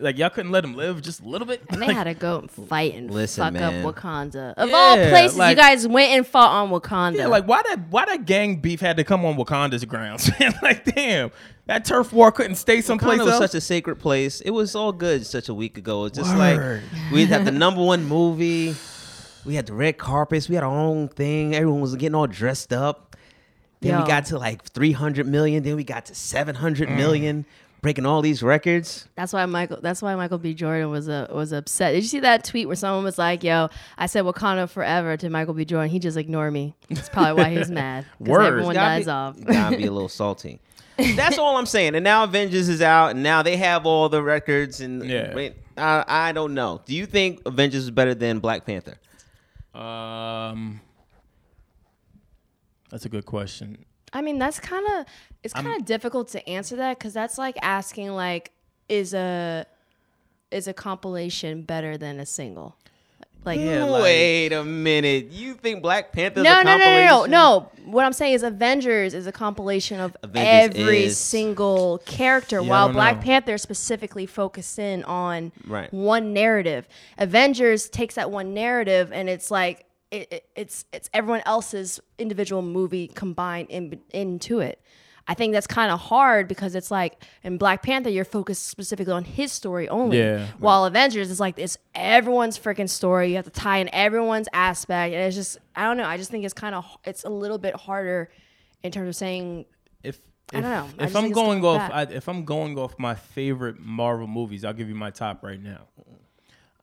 B: Like y'all couldn't let him live just a little bit.
A: And they
B: Like,
A: had to go and fight and
C: Listen,
A: fuck
C: man.
A: up Wakanda. Of all places,
B: like-
A: you guys went and fought on Wakanda.
B: yeah, like why that why that gang beef had to come on Wakanda's grounds? man? like damn, that turf war couldn't stay someplace
C: Wakanda was
B: else.
C: such a sacred place. It was all good such a week ago. It's just
B: Word.
C: like we had the number one movie. We had the red carpets. We had our own thing. Everyone was getting all dressed up. Then
A: Yo.
C: we got to like 300 million. Then we got to 700
B: Mm.
C: million, breaking all these records.
A: That's why Michael. That's why Michael B. Jordan was uh, was upset. Did you see that tweet where someone was like, "Yo, I said Wakanda forever to Michael B. Jordan. He just ignored me." That's probably why he was mad. 'Cause
B: Word.
A: Everyone
C: Gotta
A: dies
C: be,
A: off.
C: Gotta be a little salty. That's all I'm saying. And now Avengers is out, and now they have all the records. And
B: Yeah.
C: wait, I, I don't know. Do you think Avengers is better than Black Panther?
B: Um, that's a good question.
A: I mean, that's kind of it's kind of difficult to answer that because that's like asking like, is a is a compilation better than a single? Like,
B: Yeah, like-
C: Wait a minute. You think Black Panther's
A: no,
C: a
A: no, no, no, no, no. What I'm saying is Avengers is a compilation of
C: Avengers
A: every
C: is-
A: single character,
B: Yeah, I
A: while
B: don't
A: Black
B: know.
A: Panther specifically focused in on
C: Right.
A: one narrative. Avengers takes that one narrative and it's like it, it, it's it's everyone else's individual movie combined in, into it. I think that's kind of hard because it's like in Black Panther you're focused specifically on his story only.
B: Yeah.
A: While Avengers is like it's everyone's freaking story. You have to tie in everyone's aspect, and it's just I don't know. I just think it's kind of it's a little bit harder in terms of saying
B: If
A: I
B: if,
A: don't know. I
B: if I'm going
A: going
B: off. I, if I'm going off my favorite Marvel movies, I'll give you my top right now.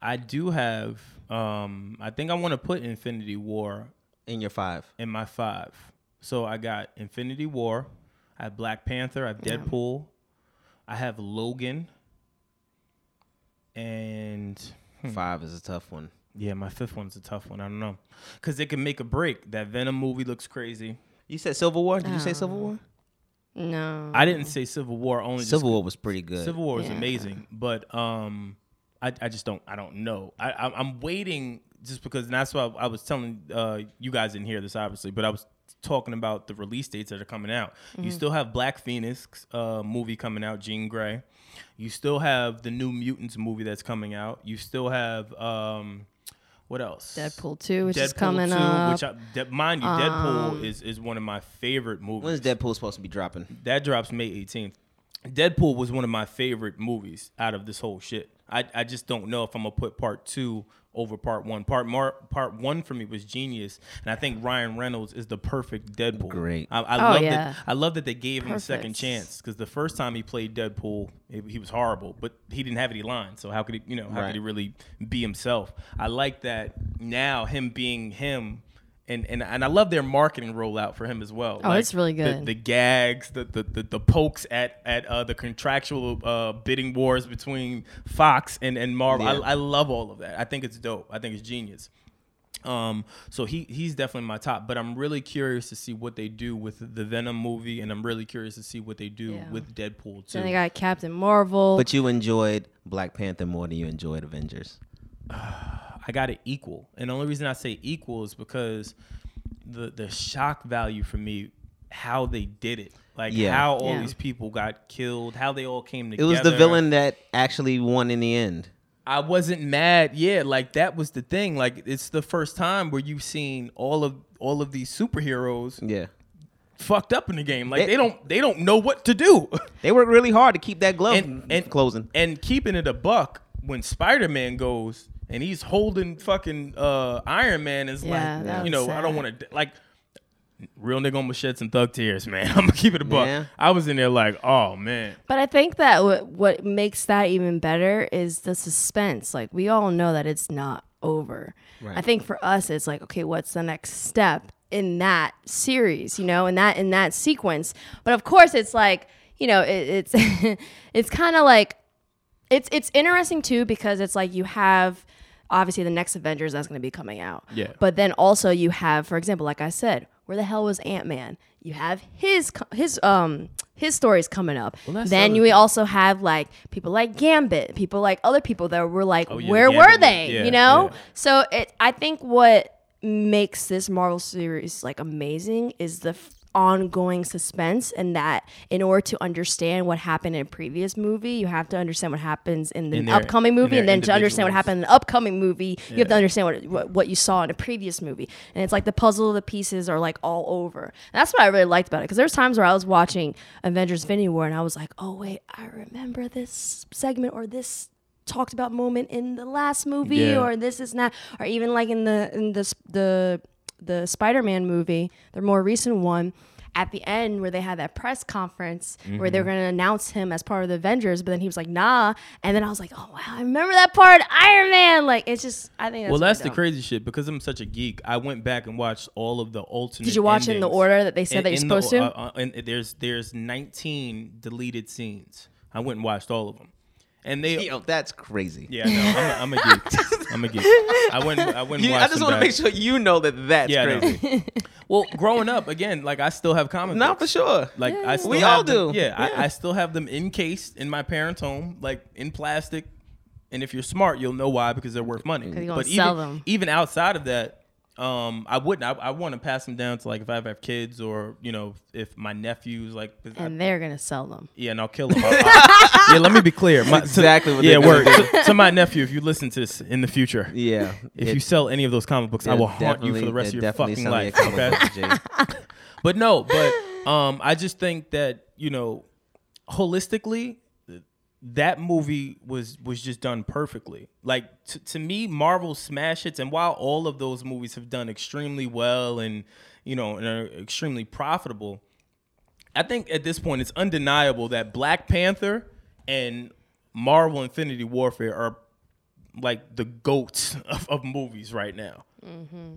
B: I do have. Um, I think I want to put Infinity War
C: In your five.
B: in my five. So I got Infinity War. I have Black Panther. I have Deadpool. I have Logan. And
C: Five is a tough one.
B: yeah, my fifth one's a tough one. I don't know, because it can make a break. That Venom movie looks crazy.
C: You said Civil War? Did you say Civil War?
A: no.
B: I didn't say Civil War only. just
C: Civil War was pretty good.
B: Civil War was
A: Yeah.
B: amazing, but um, I, I just don't I don't know. I, I I'm waiting just because and that's why I was telling uh you guys didn't hear this obviously, but I was talking about the release dates that are coming out. You still have Black Phoenix uh movie coming out, Jean Grey. You still have the New Mutants movie that's coming out. You still have um what else?
A: Deadpool two, which
B: Deadpool
A: is coming
B: 2,
A: up. Um,
B: Which I, de- mind you, Deadpool is is one of my favorite movies.
C: When is Deadpool supposed to be dropping?
B: That drops May 18th. Deadpool was one of my favorite movies out of this whole shit. I, I just don't know if I'm gonna put part two over part one. Part mar- part one for me was genius, and I think Ryan Reynolds is the perfect Deadpool.
C: Great.
B: I, I
A: Oh,
B: love
A: yeah.
B: that. I love that they gave him a second chance because the first time he played Deadpool, he, he was horrible, but he didn't have any lines. So how could he, you know, how
C: Right.
B: could he really be himself? I like that now him being him. And, and, and I love their marketing rollout for him as well.
A: Oh, it's really
B: the-
A: good.
B: the gags, the the, the, the pokes at at uh, the contractual uh, bidding wars between Fox and and Marvel.
C: Yeah.
B: I, I love all of that. I think it's dope. I think it's genius. Um, so he he's definitely my top. But I'm really curious to see what they do with the Venom movie, and I'm really curious to see what they do
A: Yeah.
B: with Deadpool too.
A: Then they got Captain Marvel.
C: But you enjoyed Black Panther more than you enjoyed Avengers.
B: I got it equal, and the only reason I say equal is because the the shock value for me, how they did it, like
C: Yeah.
B: how all
A: Yeah.
B: these people got killed, how they all came together.
C: It was the villain that actually won in the end.
B: I wasn't mad. Yeah, like that was the thing. Like it's the first time where you've seen all of all of these superheroes
C: Yeah.
B: fucked up in the game. Like
C: They-
B: they, don't they don't know what to do.
C: They worked really hard to keep that glove
B: and and
C: closing.
B: and keeping it a buck when Spider Man goes and he's holding fucking uh, Iron Man is
A: Yeah,
B: like
A: that
B: you
A: was
B: know I don't want to like real nigga gonna shed some thug tears, man. I'm gonna keep it a buck.
C: Yeah.
B: I was in there like oh man.
A: But I think that what, what makes that even better is the suspense. Like we all know that it's not over.
C: Right.
A: I think for us, it's like, okay, what's the next step in that series? You know, in that in that sequence. But of course, it's like you know, it, it's it's kind of like it's it's interesting too because it's like you have obviously the next Avengers that's going to be coming out.
B: Yeah.
A: But then also you have, for example, like I said, where the hell was Ant Man? You have his his um his stories coming up.
B: that's
A: then
B: the
A: you also have like people like Gambit, people like other people that were like,
B: Oh, yeah,
A: where
B: Gambit,
A: were they?
B: yeah,
A: you know.
B: yeah.
A: So it, I think what makes this Marvel series like amazing is the f- ongoing suspense and that in order to understand what happened in a previous movie you have to understand what happens in the
B: In their-
A: upcoming movie and then to understand what happened in the upcoming movie you have to understand what, what what you saw in a previous movie. And it's like the puzzle of the pieces are like all over. And that's what i really liked about it because there's times where i was watching avengers infinity war and i was like oh wait i remember this segment or this talked about moment in the last movie
B: Yeah.
A: or this is not or even like in the in the sp- the the spider-man movie the more recent one at the end where they had that press conference where they were going to announce him as part of the avengers but then he was like nah and then i was like oh wow i remember that part iron man like it's just i think that's
B: well, that's the crazy shit. Because I'm such a geek, I went back and watched all of the alternate.
A: did you watch it in the order that they said
B: In-
A: that you're
B: in the-
A: supposed to
B: uh, uh, and there's there's 19 deleted scenes. I went and watched all of them, and they.
C: Yo, oh, that's crazy.
B: Yeah, no, I'm a, I'm a geek. I'm a geek. I went. I went. And
C: You- I just want to make sure you know that that's
B: Yeah, I know.
C: crazy.
B: Well, growing up, again, like I still have comic
C: Not
B: books.
C: for sure.
B: Like I still
C: We
B: have
C: all
B: them-
C: do.
B: Yeah,
C: Yeah.
B: I, I still have them encased in my parents' home, like in plastic. And if you're smart, you'll know why because they're worth money. But
A: sell
B: even,
A: them.
B: even outside of that, um, I wouldn't. I, I want to pass them down to like if I ever have kids or you know if my nephews like. I-
A: and they're going to sell them
B: yeah, and I'll kill them. yeah, let me be clear. My,
C: Exactly what
B: yeah,
C: they're
B: word
C: gonna
B: to, to my nephew. If you listen to this in the future,
C: Yeah.
B: if
C: It-
B: you sell any of those comic books, I will haunt you for the rest of your fucking life. Okay?
C: books,
B: But no, but um, I just think that you know, holistically, that movie was was just done perfectly. Like t- to me, Marvel smash hits, and while all of those movies have done extremely well and you know and are extremely profitable, I think at this point it's undeniable that Black Panther and Marvel Infinity Warfare are like the goats of, of movies right now.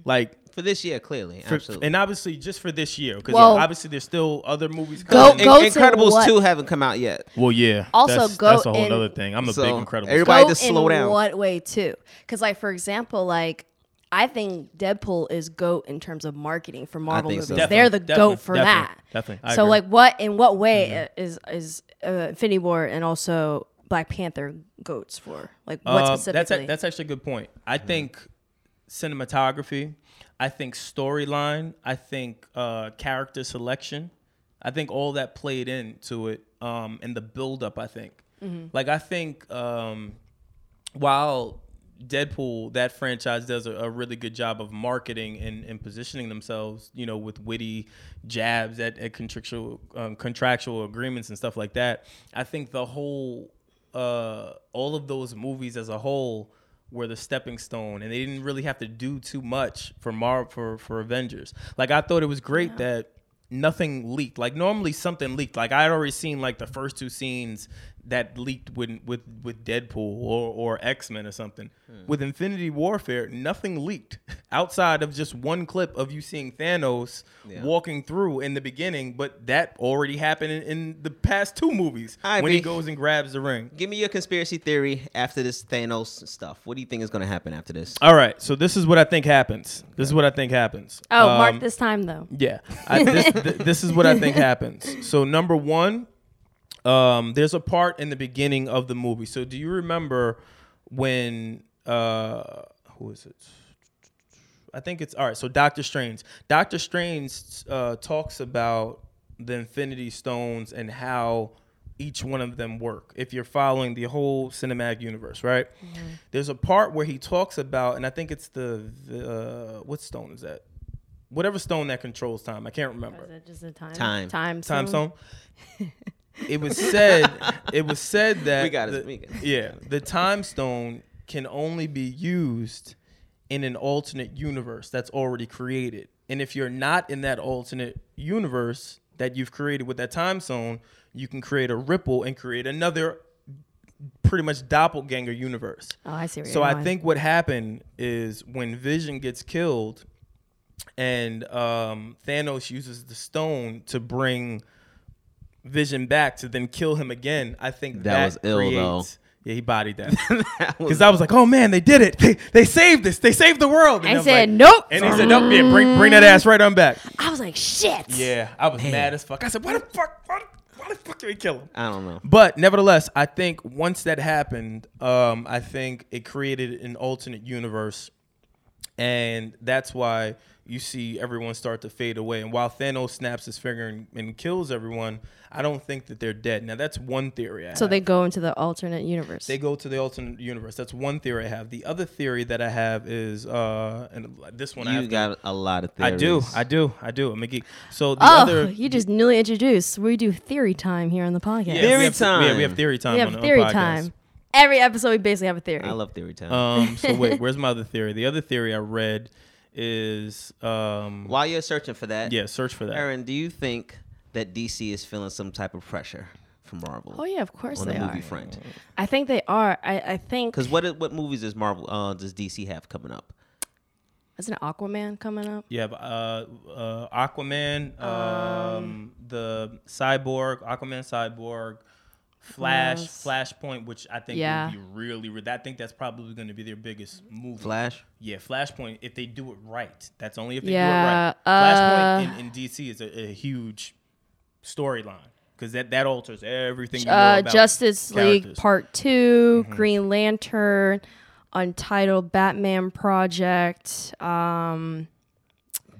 B: Like
C: For this year, clearly.
B: for,
C: absolutely.
B: and obviously just for this year because
A: Well-
B: obviously there's still other movies
A: Go-
B: coming.
A: go-
C: In-
A: to
C: Incredibles 2 haven't come out yet.
B: well, yeah.
A: Also,
B: that's,
A: go
B: that's a whole
A: in-
B: other thing. I'm a
C: So,
B: big incredible.
C: everybody-
A: Go
C: just slow
A: in
C: down.
A: what way too? Because like for example, like I think Deadpool is goat in terms of marketing for Marvel movies.
C: so.
A: They're the
B: Definitely,
A: goat for
B: definitely,
A: that.
B: definitely. I
A: so
B: agree.
A: like what in what way is is uh, Infinity War and also Black Panther goats for? Like what
B: Um,
A: specifically?
B: that's a, that's actually a good point. I think cinematography. I think storyline. I think uh, character selection. I think all that played into it, um, and the buildup. I think, like I think, um, while Deadpool, that franchise does a, a really good job of marketing and, and positioning themselves, you know, with witty jabs at, at contractual um, contractual agreements and stuff like that. I think the whole, uh, all of those movies as a whole were the stepping stone, and they didn't really have to do too much for Mar for for Avengers. Like I thought it was great that nothing leaked. Like normally something leaked. Like I had already seen like the first two scenes that leaked with with with Deadpool or or X Men or something. With Infinity Warfare, nothing leaked outside of just one clip of you seeing Thanos
C: Yeah.
B: walking through in the beginning. But that already happened in, in the past two movies
C: I
B: when he goes and grabs the ring.
C: Give me your conspiracy theory after this Thanos stuff. What do you think is going to happen after this?
B: All right, so this is what I think happens. This is what I think happens.
A: oh,
B: Um,
A: mark this time though.
B: Yeah, I, this, th- this is what I think happens. So number one, um, there's a part in the beginning of the movie. So do you remember when uh, who is it? I think it's all right. So Doctor Strange. Doctor Strange uh, talks about the Infinity Stones and how each one of them work. If you're following the whole cinematic universe, right? There's a part where he talks about, and I think it's the, the uh, what stone is that? Whatever stone that controls time. I can't remember
A: Is it just a time?
C: Time.
A: Time.
B: time stone. it was said. It was said that
C: We got
B: the-
C: it.
B: yeah, the time stone can only be used in an alternate universe that's already created. And if you're not in that alternate universe that you've created with that time stone, you can create a ripple and create another pretty much doppelganger universe.
A: Oh, I see. Where
B: So
A: you're
B: I
A: going.
B: think what happened is when Vision gets killed, and um, Thanos uses the stone to bring Vision back to then kill him again. I think that,
C: That was ill, though.
B: creates- Yeah, he bodied that. Because I was like, oh man, they did it. They, they saved this. They saved the world.
A: I
B: was
A: said,
B: like-
A: nope.
B: And he said, nope. Yeah, bring bring that ass right on back.
A: I was like, shit.
B: Yeah, I was mad as fuck. I said, why the fuck? Why, why the fuck did we kill him?
C: I don't know.
B: But nevertheless, I think once that happened, um, I think it created an alternate universe, and that's why you see everyone start to fade away. And while Thanos snaps his finger and, and kills everyone, I don't think that they're dead. Now that's one theory. I
A: So
B: have.
A: they go into the alternate universe.
B: They go to the alternate universe. That's one theory I have. The other theory that I have is, uh, and this one I
C: You
B: have to-
C: got a lot of theories.
B: I
C: theories.
B: do, I do, I do. I'm a geek. So the
A: oh,
B: other,
A: you just newly introduced. We do theory time here on the podcast.
B: yeah,
C: Theory
B: we have,
C: time.
B: Yeah, we have theory time.
A: we
B: on
A: have
B: the- on
A: theory
B: podcast.
A: time. Every episode, we basically have a theory.
C: I love theory time.
B: Um. So wait, where's my other theory? The other theory I read is, um,
C: While you're searching for that,
B: yeah, search for that.
C: Aaron, do you think that DC is feeling some type of pressure from Marvel
A: oh yeah, of course
C: on
A: they
C: the movie
A: are.
C: front?
A: I think they are. I, I think
C: Because what what movies does Marvel uh, does DC have coming up?
A: isn't Aquaman coming up?
B: Yeah, uh, uh, Aquaman, um, the Cyborg, Aquaman, Cyborg, Flash,
A: Yes.
B: Flashpoint, which I think
A: Yeah.
B: would be really, re- I think that's probably going to be their biggest movie.
C: Flash.
B: Yeah, Flashpoint. If they do it right, that's only if they
A: Yeah,
B: do it right. Flashpoint
A: uh,
B: in, in DC is a, a huge storyline because that that alters everything. You know
A: Uh,
B: about
A: Justice League
B: characters. Mm-hmm.
A: Part 2 Green Lantern, Untitled Batman Project. Um,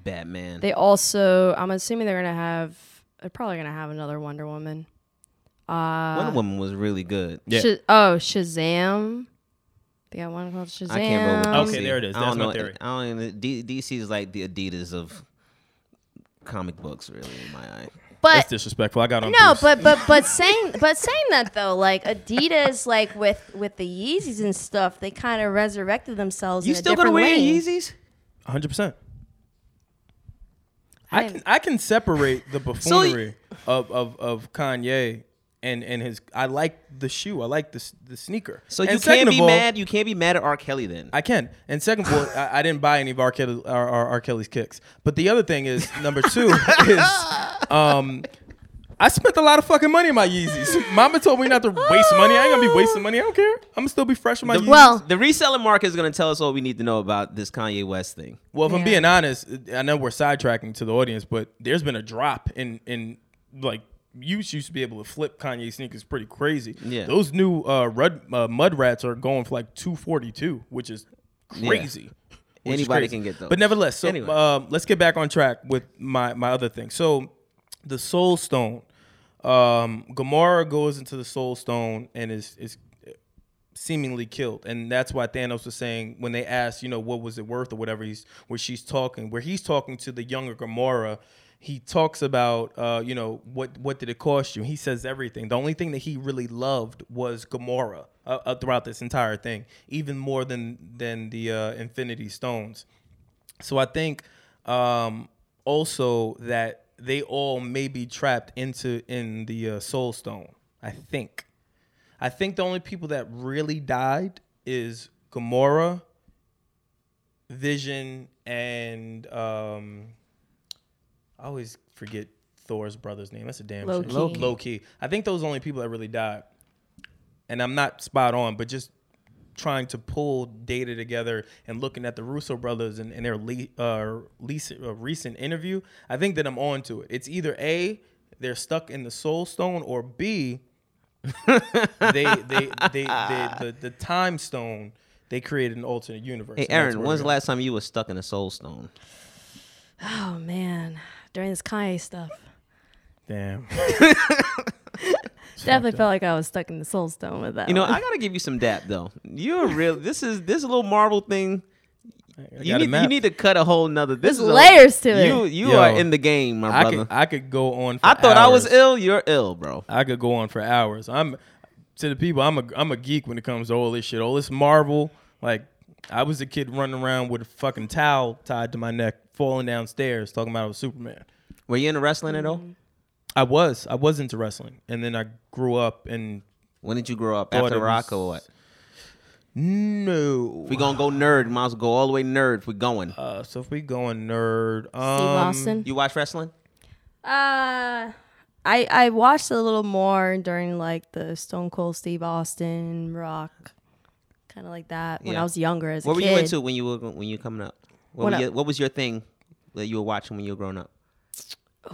C: Batman.
A: they also, I'm assuming they're gonna have. They're probably gonna have another Wonder Woman.
C: Uh, Wonder Woman was really good.
B: Yeah.
A: Sh- oh, Shazam. They got one called Shazam.
C: I can't roll with DC.
B: Okay, there it is.
C: I don't
B: That's my
C: know.
B: theory.
C: I don't. even- D, DC is like the Adidas of comic books, really, in my eye.
A: But
B: That's disrespectful. I got on.
A: No,
B: Bruce.
A: but but but saying but saying that though, like Adidas, like with with the Yeezys and stuff, they kind of resurrected themselves.
C: You
A: in
C: still
A: a
C: gonna wear. Yeezys?
B: 100. percent
A: I
B: I can I can separate the buffoonery of, of of Kanye and and his. I like the shoe. I like the the sneaker.
C: So
B: And
C: you
B: second
C: can't
B: of
C: be
B: all-
C: mad. You can't be mad at R. Kelly then.
B: I can. And second of all, I, I didn't buy any of R. Kelly, R, R, R. Kelly's kicks. But the other thing is, number two is, um, I spent a lot of fucking money on my Yeezys. Mama told me not to waste money. I ain't gonna be wasting money. I don't care. I'm gonna still be fresh with my
C: The,
B: Yeezys.
A: Well-
C: the reselling market is going to tell us all we need to know about this Kanye West thing.
B: Well, if I'm being honest, I know we're sidetracking to the audience, but there's been a drop in in like you used to be able to flip Kanye sneakers pretty crazy.
C: Yeah.
B: those new uh, Rud, uh, mud rats are going for like 242, which is crazy. Which is
C: Anybody
B: crazy.
C: can get those.
B: But nevertheless, so
C: Anyway.
B: um, let's get back on track with my my other thing. So the Soul Stone, um, Gamora goes into the Soul Stone and is is seemingly killed, and that's why Thanos was saying when they asked, you know, what was it worth or whatever. He's where she's talking, where he's talking to the younger Gamora. He talks about, uh, you know, what what did it cost you? He says everything. The only thing that he really loved was Gamora uh, uh, throughout this entire thing, even more than than the uh, Infinity Stones. So I think um, also that they all may be trapped into in the uh, Soul Stone. I think. I think the only people that really died is Gamora, Vision, and um, I always forget Thor's brother's name. That's a damn
A: Loki.
B: shame.
A: Loki.
B: Loki. I think those are the only people that really died. And I'm not spot on, but just trying to pull data together and looking at the Russo brothers and, and their le- uh, least, uh, recent interview, I think that I'm on to it. It's either A, they're stuck in the Soul Stone, or B, they, they, they, they, the, the Time Stone, they created an alternate universe.
C: Hey,
B: and
C: Aaron, when's the last time you were stuck in a soul stone?
A: Oh man, during this Kanye stuff,
B: Damn.
A: definitely felt like I was stuck in the Soul Stone with that.
C: You know,
A: one.
C: I gotta give you some dap though. You're real. This is this little Marvel thing. You need, you need to cut a whole nother. This
A: There's
C: is a-
A: layers to it.
C: You you
B: Yo,
C: are in the game, my
B: I
C: brother.
B: could, I could go on. For
C: I thought I was ill. You're ill, bro.
B: I could go on for hours. I'm to the people. I'm a I'm a geek when it comes to all this shit. All this Marvel. Like I was a kid running around with a fucking towel tied to my neck, falling downstairs, talking about I was Superman.
C: Were you into wrestling at all?
B: I was I was into wrestling, and then I grew up and
C: When did you grow up?
B: Thought
C: After
B: it
C: rock
B: was-
C: or what?
B: no.
C: If we gonna go nerd, might as well go all the way nerd. If we going.
B: uh, so if we going nerd, um,
A: Steve Austin.
C: You watch wrestling?
A: Uh, I I watched a little more during like the Stone Cold Steve Austin Rock, kind of like that when
C: Yeah.
A: I was younger as
C: What were
A: kid.
C: you into when you were when you were coming up? What,
A: What
C: were
A: I-
C: your, what was your thing that you were watching when you were growing up?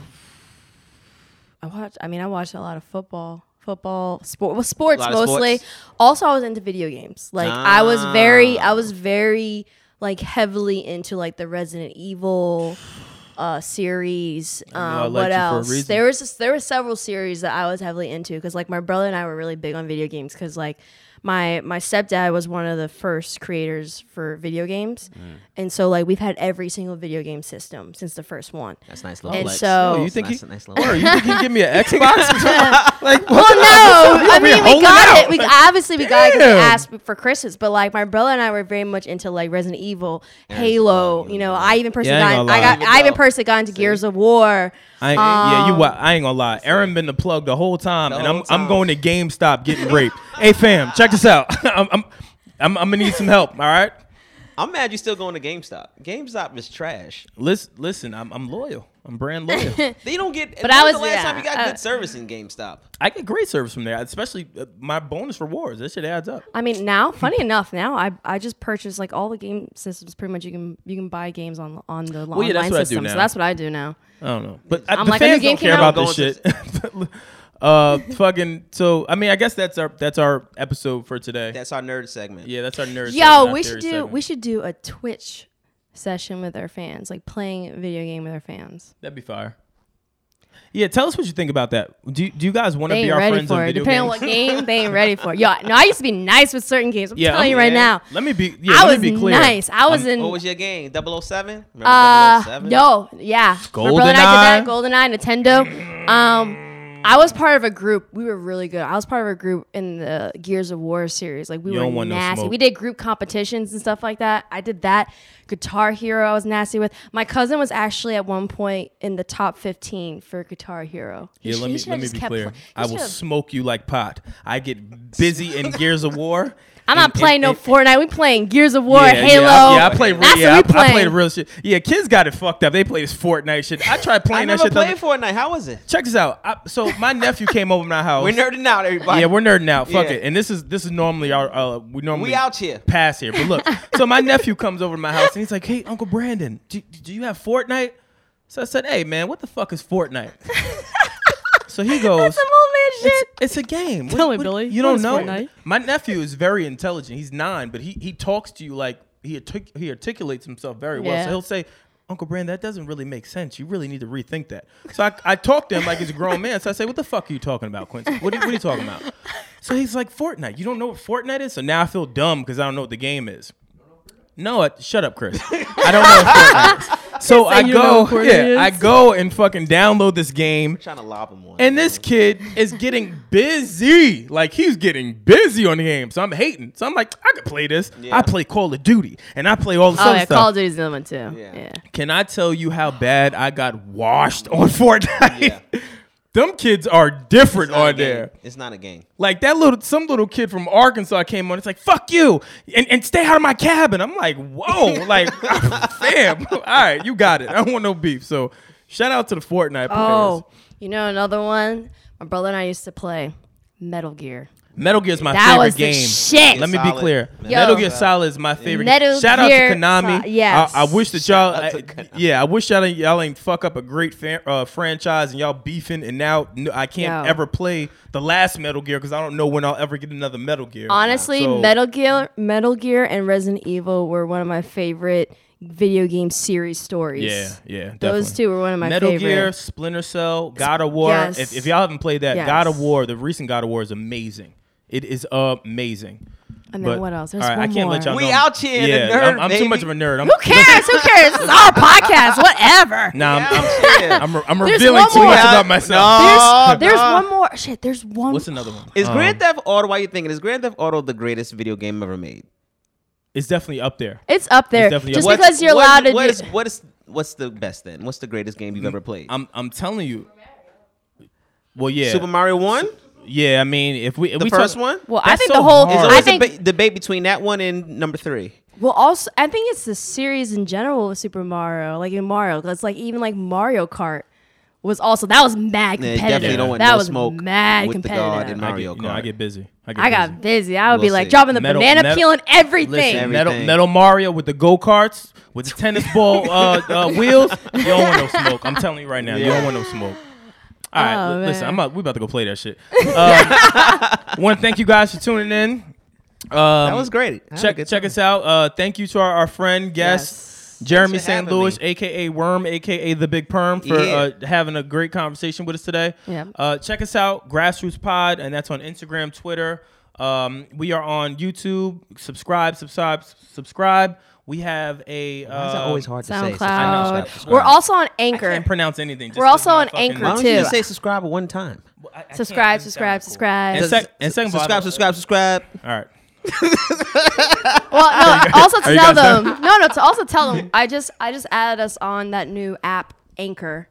A: I watched. I mean, I watched a lot of football. Football, sport, well, sports mostly.
C: sports?
A: Also, I was into video games. Like I was very, I
C: Ah.
A: was very like heavily into like the Resident Evil uh series.
B: know
A: Um, what
B: you for a
A: else? There was there were several series that I was heavily into because like my brother and I were really big on video games because like my my stepdad was one of the first creators for video games,
B: Mm.
A: and so like we've had every single video game system since the first one.
C: That's nice little
A: And
C: flex.
A: so-
B: Oh, you think
C: nice,
B: he?
C: nice little
B: Or you think he give me an Xbox? like,
A: Well, no, I mean we got
B: out.
A: it. We obviously we got it 'cause we asked for Christmas, but like my brother and I were very much into like Resident Evil, Halo. You know, I even personally
B: Yeah,
A: got, I got. I even personally got into Gears of War.
B: I ain't, yeah, you.
A: Um,
B: I ain't gonna lie. Aaron been the plug the whole time,
C: The
B: and I'm
C: whole
B: I'm going to GameStop getting raped. Hey fam, check this out. I'm, I'm I'm I'm gonna need some help. All right.
C: I'm mad you're still going to GameStop. GameStop is trash.
B: Listen, listen. I'm I'm loyal. I'm brand loyal.
C: They don't get.
A: But
C: when
A: I
C: was
A: was-
C: the last
A: yeah,
C: time you got
A: uh,
C: good service in GameStop.
B: I get great service from there, especially uh, my bonus rewards. That shit adds up.
A: I mean, now, funny enough, now I I just purchased like all the game systems. Pretty much, you can you can buy games on on the
B: yeah,
A: online
B: that's what I do
A: system.
B: now.
A: So that's what I do now.
B: I don't know, but I,
A: I'm
B: the
A: like, a new
B: fans
A: game
B: don't care about this
C: going
B: shit. Uh, fucking. So I mean, I guess that's our that's our episode for today.
C: That's our nerd segment.
B: yeah, that's our nerd.
A: Yo,
B: our
A: we should do
B: segment.
A: we should do a Twitch session with our fans, like playing a video game with our fans.
B: That'd be fire. Yeah, tell us what you think about that. Do you, do you guys want to be our
A: ready
B: friends on
A: for it.
B: video
A: Depending on
B: games?
A: what game, they ain't ready for. Yo, no, I used to be nice with certain games. I'm
B: Yeah,
A: telling
B: I'm-
A: you right
C: yeah.
A: now.
B: Let me be. Yeah,
A: I
B: let
A: was
B: me be clear.
A: nice. I was
B: I'm-
A: in.
C: What was your game? 007? Remember
A: Uh,
C: 007?
A: no, yeah. My brother and I did that. GoldenEye, Nintendo. Um, I was part of a group. We were really good. I was part of a group in the Gears of War series. Like we
B: You
A: were
B: don't want no
A: nasty.
B: smoke.
A: we did group competitions and stuff like that. I did that. Guitar Hero, I was nasty with. My cousin was actually at one point in the top fifteen for Guitar Hero. He sh-
B: let
A: he
B: me
A: should've
B: let me
A: just
B: be
A: kept
B: clear.
A: play- he
B: I will
A: should've-
B: smoke you like pot. I get busy in Gears of War.
A: I'm
B: and-
A: not playing
B: and-
A: no
B: and-
A: Fortnite. We playing Gears of War,
B: yeah,
A: Halo.
B: Yeah, I, yeah, I play.
A: That's
B: yeah,
A: what we
B: I, I play
A: playing.
B: the real shit. Yeah, kids got it fucked up. They play this Fortnite shit. I tried
C: I
B: playing that
C: never
B: shit. the
C: played
B: other-
C: Fortnite. How was it?
B: Check this out. I, so my nephew came over my house.
C: We're nerding out, everybody.
B: Yeah, we're nerding out. Fuck
C: Yeah.
B: it. And this is this is normally our uh, we normally
C: We out here.
B: pass here. But look, so my nephew comes over to my house and he's like, "Hey, Uncle Brandon, do, do you have Fortnite?" So I said, "Hey, man, what the fuck is Fortnite?" So he goes,
A: Some old man shit.
B: it's, it's a game.
A: Tell me, Billy.
B: You don't know.
A: Fortnite?
B: My nephew is very intelligent. He's nine, but he he talks to you like he artic- he articulates himself very well.
A: Yeah.
B: So he'll say. Uncle Brand, that doesn't really make sense. You really need to rethink that. So I, I talk to him like he's a grown man. So I say, "What the fuck are you talking about, Quincy? What are, what are you talking about?" So he's like, "Fortnite. You don't know what Fortnite is?" So now I feel dumb because I don't know what the game is. No, I, shut up, Chris. I don't know what Fortnite is. So I
A: you know
B: go, yeah. I go and fucking download this game.
C: trying to lob him one.
B: And this kid is getting busy. Like he's getting busy on the game. So I'm hating. So I'm like, I could play this.
C: Yeah.
B: I play Call of Duty and I play all this
A: Oh
B: other
A: yeah,
B: stuff.
A: Call of Duty's another one too.
C: Yeah.
A: yeah.
B: Can I tell you how bad I got washed on Fortnite?
C: Yeah.
B: Them kids are different
C: It's
B: on there.
C: It's not a game.
B: Like that little some little kid from Arkansas came on. It's like fuck you and, and stay out of my cabin. I'm like whoa, like fam. All right, you got it. I don't want no beef. So shout out to the Fortnite players.
A: Oh, you know another one. My brother and I used to play Metal Gear.
B: Metal Gear is my
A: That
B: favorite
A: was the
B: game.
A: shit.
B: Let me be clear.
C: Yo.
B: Metal Gear Solid is my favorite.
A: Metal
B: game. Shout
A: Gear
B: out to Konami.
A: Sol- yes.
B: I, I wish that y'all.
C: Shout out to
B: I- yeah, I wish y'all ain't, y'all ain't fuck up a great fan, uh, franchise and y'all beefing and now n- I can't
A: Yo.
B: ever play the last Metal Gear because I don't know when I'll ever get another Metal Gear.
A: Honestly,
B: So-
A: Metal Gear, Metal Gear, and Resident Evil were one of my favorite video game series stories.
B: Yeah, yeah.
A: Those
B: definitely.
A: two were one of my favorite.
B: Metal
A: favorite.
B: Gear, Splinter Cell, God of War.
A: Yes.
B: If, if y'all haven't played that,
A: Yes.
B: God of War, the recent God of War is amazing. It is amazing.
A: And then what else? There's
B: all right, I
A: one
B: can't let
A: more.
B: y'all
C: We out here in the
B: Yeah,
C: nerd,
B: I'm, I'm too much of a nerd. I'm,
A: Who cares? Who cares? This is our podcast. Whatever.
B: Nah, I'm, I'm, I'm, I'm revealing too much about myself.
C: no.
A: There's, there's
C: nah.
A: one more. Shit, there's one.
B: What's another one?
C: Is
B: Um,
C: Grand Theft Auto? Why you thinking? Is Grand Theft Auto the greatest video game ever made?
B: It's definitely up there.
A: It's up there.
B: definitely
A: Just
B: up there.
A: because you're
C: what-
A: allowed to
C: what
A: do.
C: is- what is what's the best then? What's the greatest game you've ever played?
B: I'm I'm telling you. Well, yeah,
C: Super Mario One,
B: yeah. I mean, if we if
C: the
B: we
C: first
B: talk-
C: one.
A: well, I think
B: so
A: the whole.
B: hard.
C: Is
A: I think.
C: a ba- debate between that one and number three.
A: well, also, I think it's the series in general with Super Mario, like in Mario. 'cause It's like even like Mario Kart was also that was mad
C: Yeah,
A: competitive.
C: definitely don't want
A: that
C: no
A: was
C: smoke
A: mad
C: with the
A: competitive.
C: God in
B: I
C: Mario
B: get, you know, I get busy. I, get
A: I got
B: busy.
A: busy. I would
C: We'll
A: be like
C: see.
A: dropping the
B: Metal-
A: banana
B: metal-
A: peel and everything.
B: Listen, metal,
C: Everything.
B: metal Mario with the go karts with the tennis ball uh, uh, wheels. You don't want no smoke. I'm telling you right now, you don't want no smoke. All right,
A: Oh,
B: li- listen,
A: man.
B: I'm about, we about to go play that shit. Uh, Want to thank you guys for tuning in. Um,
C: That was great. I
B: check
C: good
B: check
C: time.
B: us out. Uh, thank you to our, our friend guest.
A: Yes.
B: Jeremy
C: Thanks for
B: St. Louis,
C: me.
B: aka Worm, aka the Big Perm, for
C: Yeah.
B: uh, having a great conversation with us today.
A: Yep.
B: Uh, check us out, Grassroots Pod, and that's on Instagram, Twitter. Um, we are on YouTube. Subscribe, subscribe, subscribe. We have a. Uh,
C: Why is that always hard to say?
A: SoundCloud.
C: Subscribe, subscribe.
A: We're also on Anchor.
B: I can't pronounce anything. just
A: We're
B: 'cause
A: also on
B: fucking-
A: Anchor,
C: Why don't
A: too.
C: you just say subscribe at one time?
B: I- I.
A: Subscribe, subscribe,
B: sounds-
A: subscribe.
B: And, sec- and second of
C: subscribe, subscribe, subscribe.
B: All right.
A: Well, no. Also to tell
B: guys done?
A: them. No, no. To also tell them. I just I just added us on that new app, Anchor.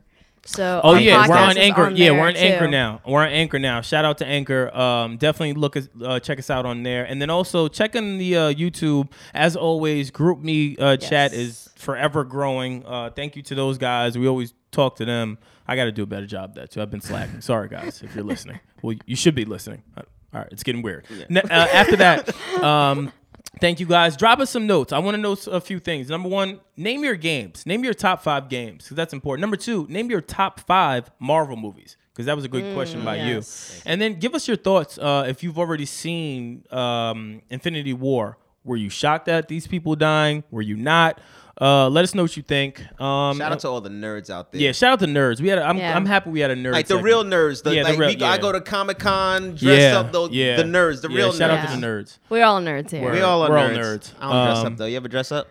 A: So
B: Oh yeah, we're on
A: is
B: Anchor. yeah, we're on Anchor
A: too.
B: now. We're on Anchor now. Shout out to Anchor. Um, definitely look us, uh, check us out on there, and then also check in the uh, YouTube. As always, GroupMe uh, chat is forever growing. Uh, thank you to those guys. We always talk to them. I got to do a better job of that too. I've been slacking. Sorry guys, if you're listening. Well, you should be listening. Uh, All right, it's getting weird. Ne- uh, after that, um, thank you guys. Drop us some notes. I want to know a few things. Number one, name your games. Name your top five games because that's important. Number two, name your top five Marvel movies because that was a good question by
A: yes.
B: you. And then give us your thoughts uh, if you've already seen um, Infinity War. Were you shocked at these people dying? Were you not? Uh, let us know what you think. Um,
C: Shout out to all the nerds out there.
B: yeah, shout out to nerds. We had. A, I'm,
A: Yeah.
B: I'm happy we had a nerd.
C: like the
B: segment.
C: real nerds. The,
B: Yeah, the real-
C: we, I go to Comic Con, dress
B: yeah,
C: up. Those,
B: yeah.
C: the nerds, the
B: Yeah,
C: real
B: shout
C: nerds.
B: out to the nerds.
A: We're all nerds here.
C: We all are
B: We're all
C: nerds.
B: nerds.
C: I don't dress
B: Um,
C: up though. You ever dress up?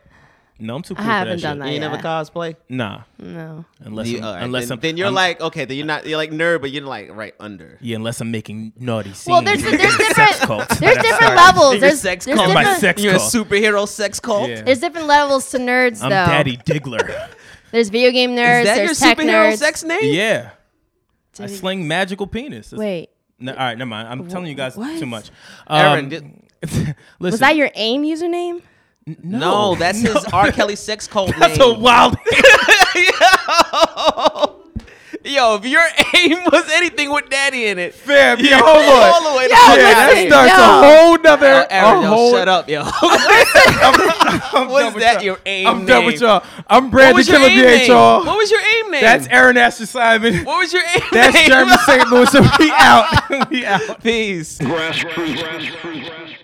B: No, I'm too
A: I
B: cool for
A: haven't
B: that
A: done
B: shit.
A: that
C: You
A: yet.
C: never cosplay?
B: Nah,
A: No.
B: unless
C: You-
B: I'm,
C: all right,
B: unless
C: then,
B: I'm,
C: then you're
B: I'm-
C: like okay. Then you're not. You're like nerd, but you're like right under.
B: yeah, unless I'm making naughty scenes.
A: Well, there's there's
B: Sex
A: different there's different levels. There's
C: sex
A: there's
C: cult.
B: My
A: different,
B: sex
C: You're a superhero sex cult.
B: Yeah.
A: there's different levels to nerds
B: I'm
A: though.
B: Daddy Diggler.
A: There's video game nerds.
C: Is that
A: there's
C: your
A: tech
C: superhero
A: nerds.
C: sex name?
B: yeah, I
A: Did he-
B: sling magical penis. That's-
A: Wait,
B: No, all right, never mind. I'm telling you guys
A: What?
B: too much.
C: Aaron,
B: Um,
C: did-
B: listen,
A: was that your AIM username?
C: No, that's his R. Kelly sex cult
B: That's
C: name.
B: a wild.
C: Yo, if your aim was anything with daddy in it,
B: Fam, yo, hold on.
C: all the way
A: Yo,
B: Yeah, that
A: listen,
B: starts
A: yo.
B: a whole nother.
C: Oh, Aaron,
B: a
C: yo,
B: whole,
C: shut up, yo.
B: I'm
C: Was
B: done with
C: that
B: y'all.
C: your aim
B: I'm done with y'all. I'm
C: What
B: Brandon
C: was your
B: Killer
C: aim name?
B: BHR.
C: What was your aim name?
B: That's Aaron Asher Simon.
C: what was your aim
B: That's
C: name?
B: That's Jeremy St. Louis. and we out. we out.
C: Peace.
D: Grassroots. Grassroots.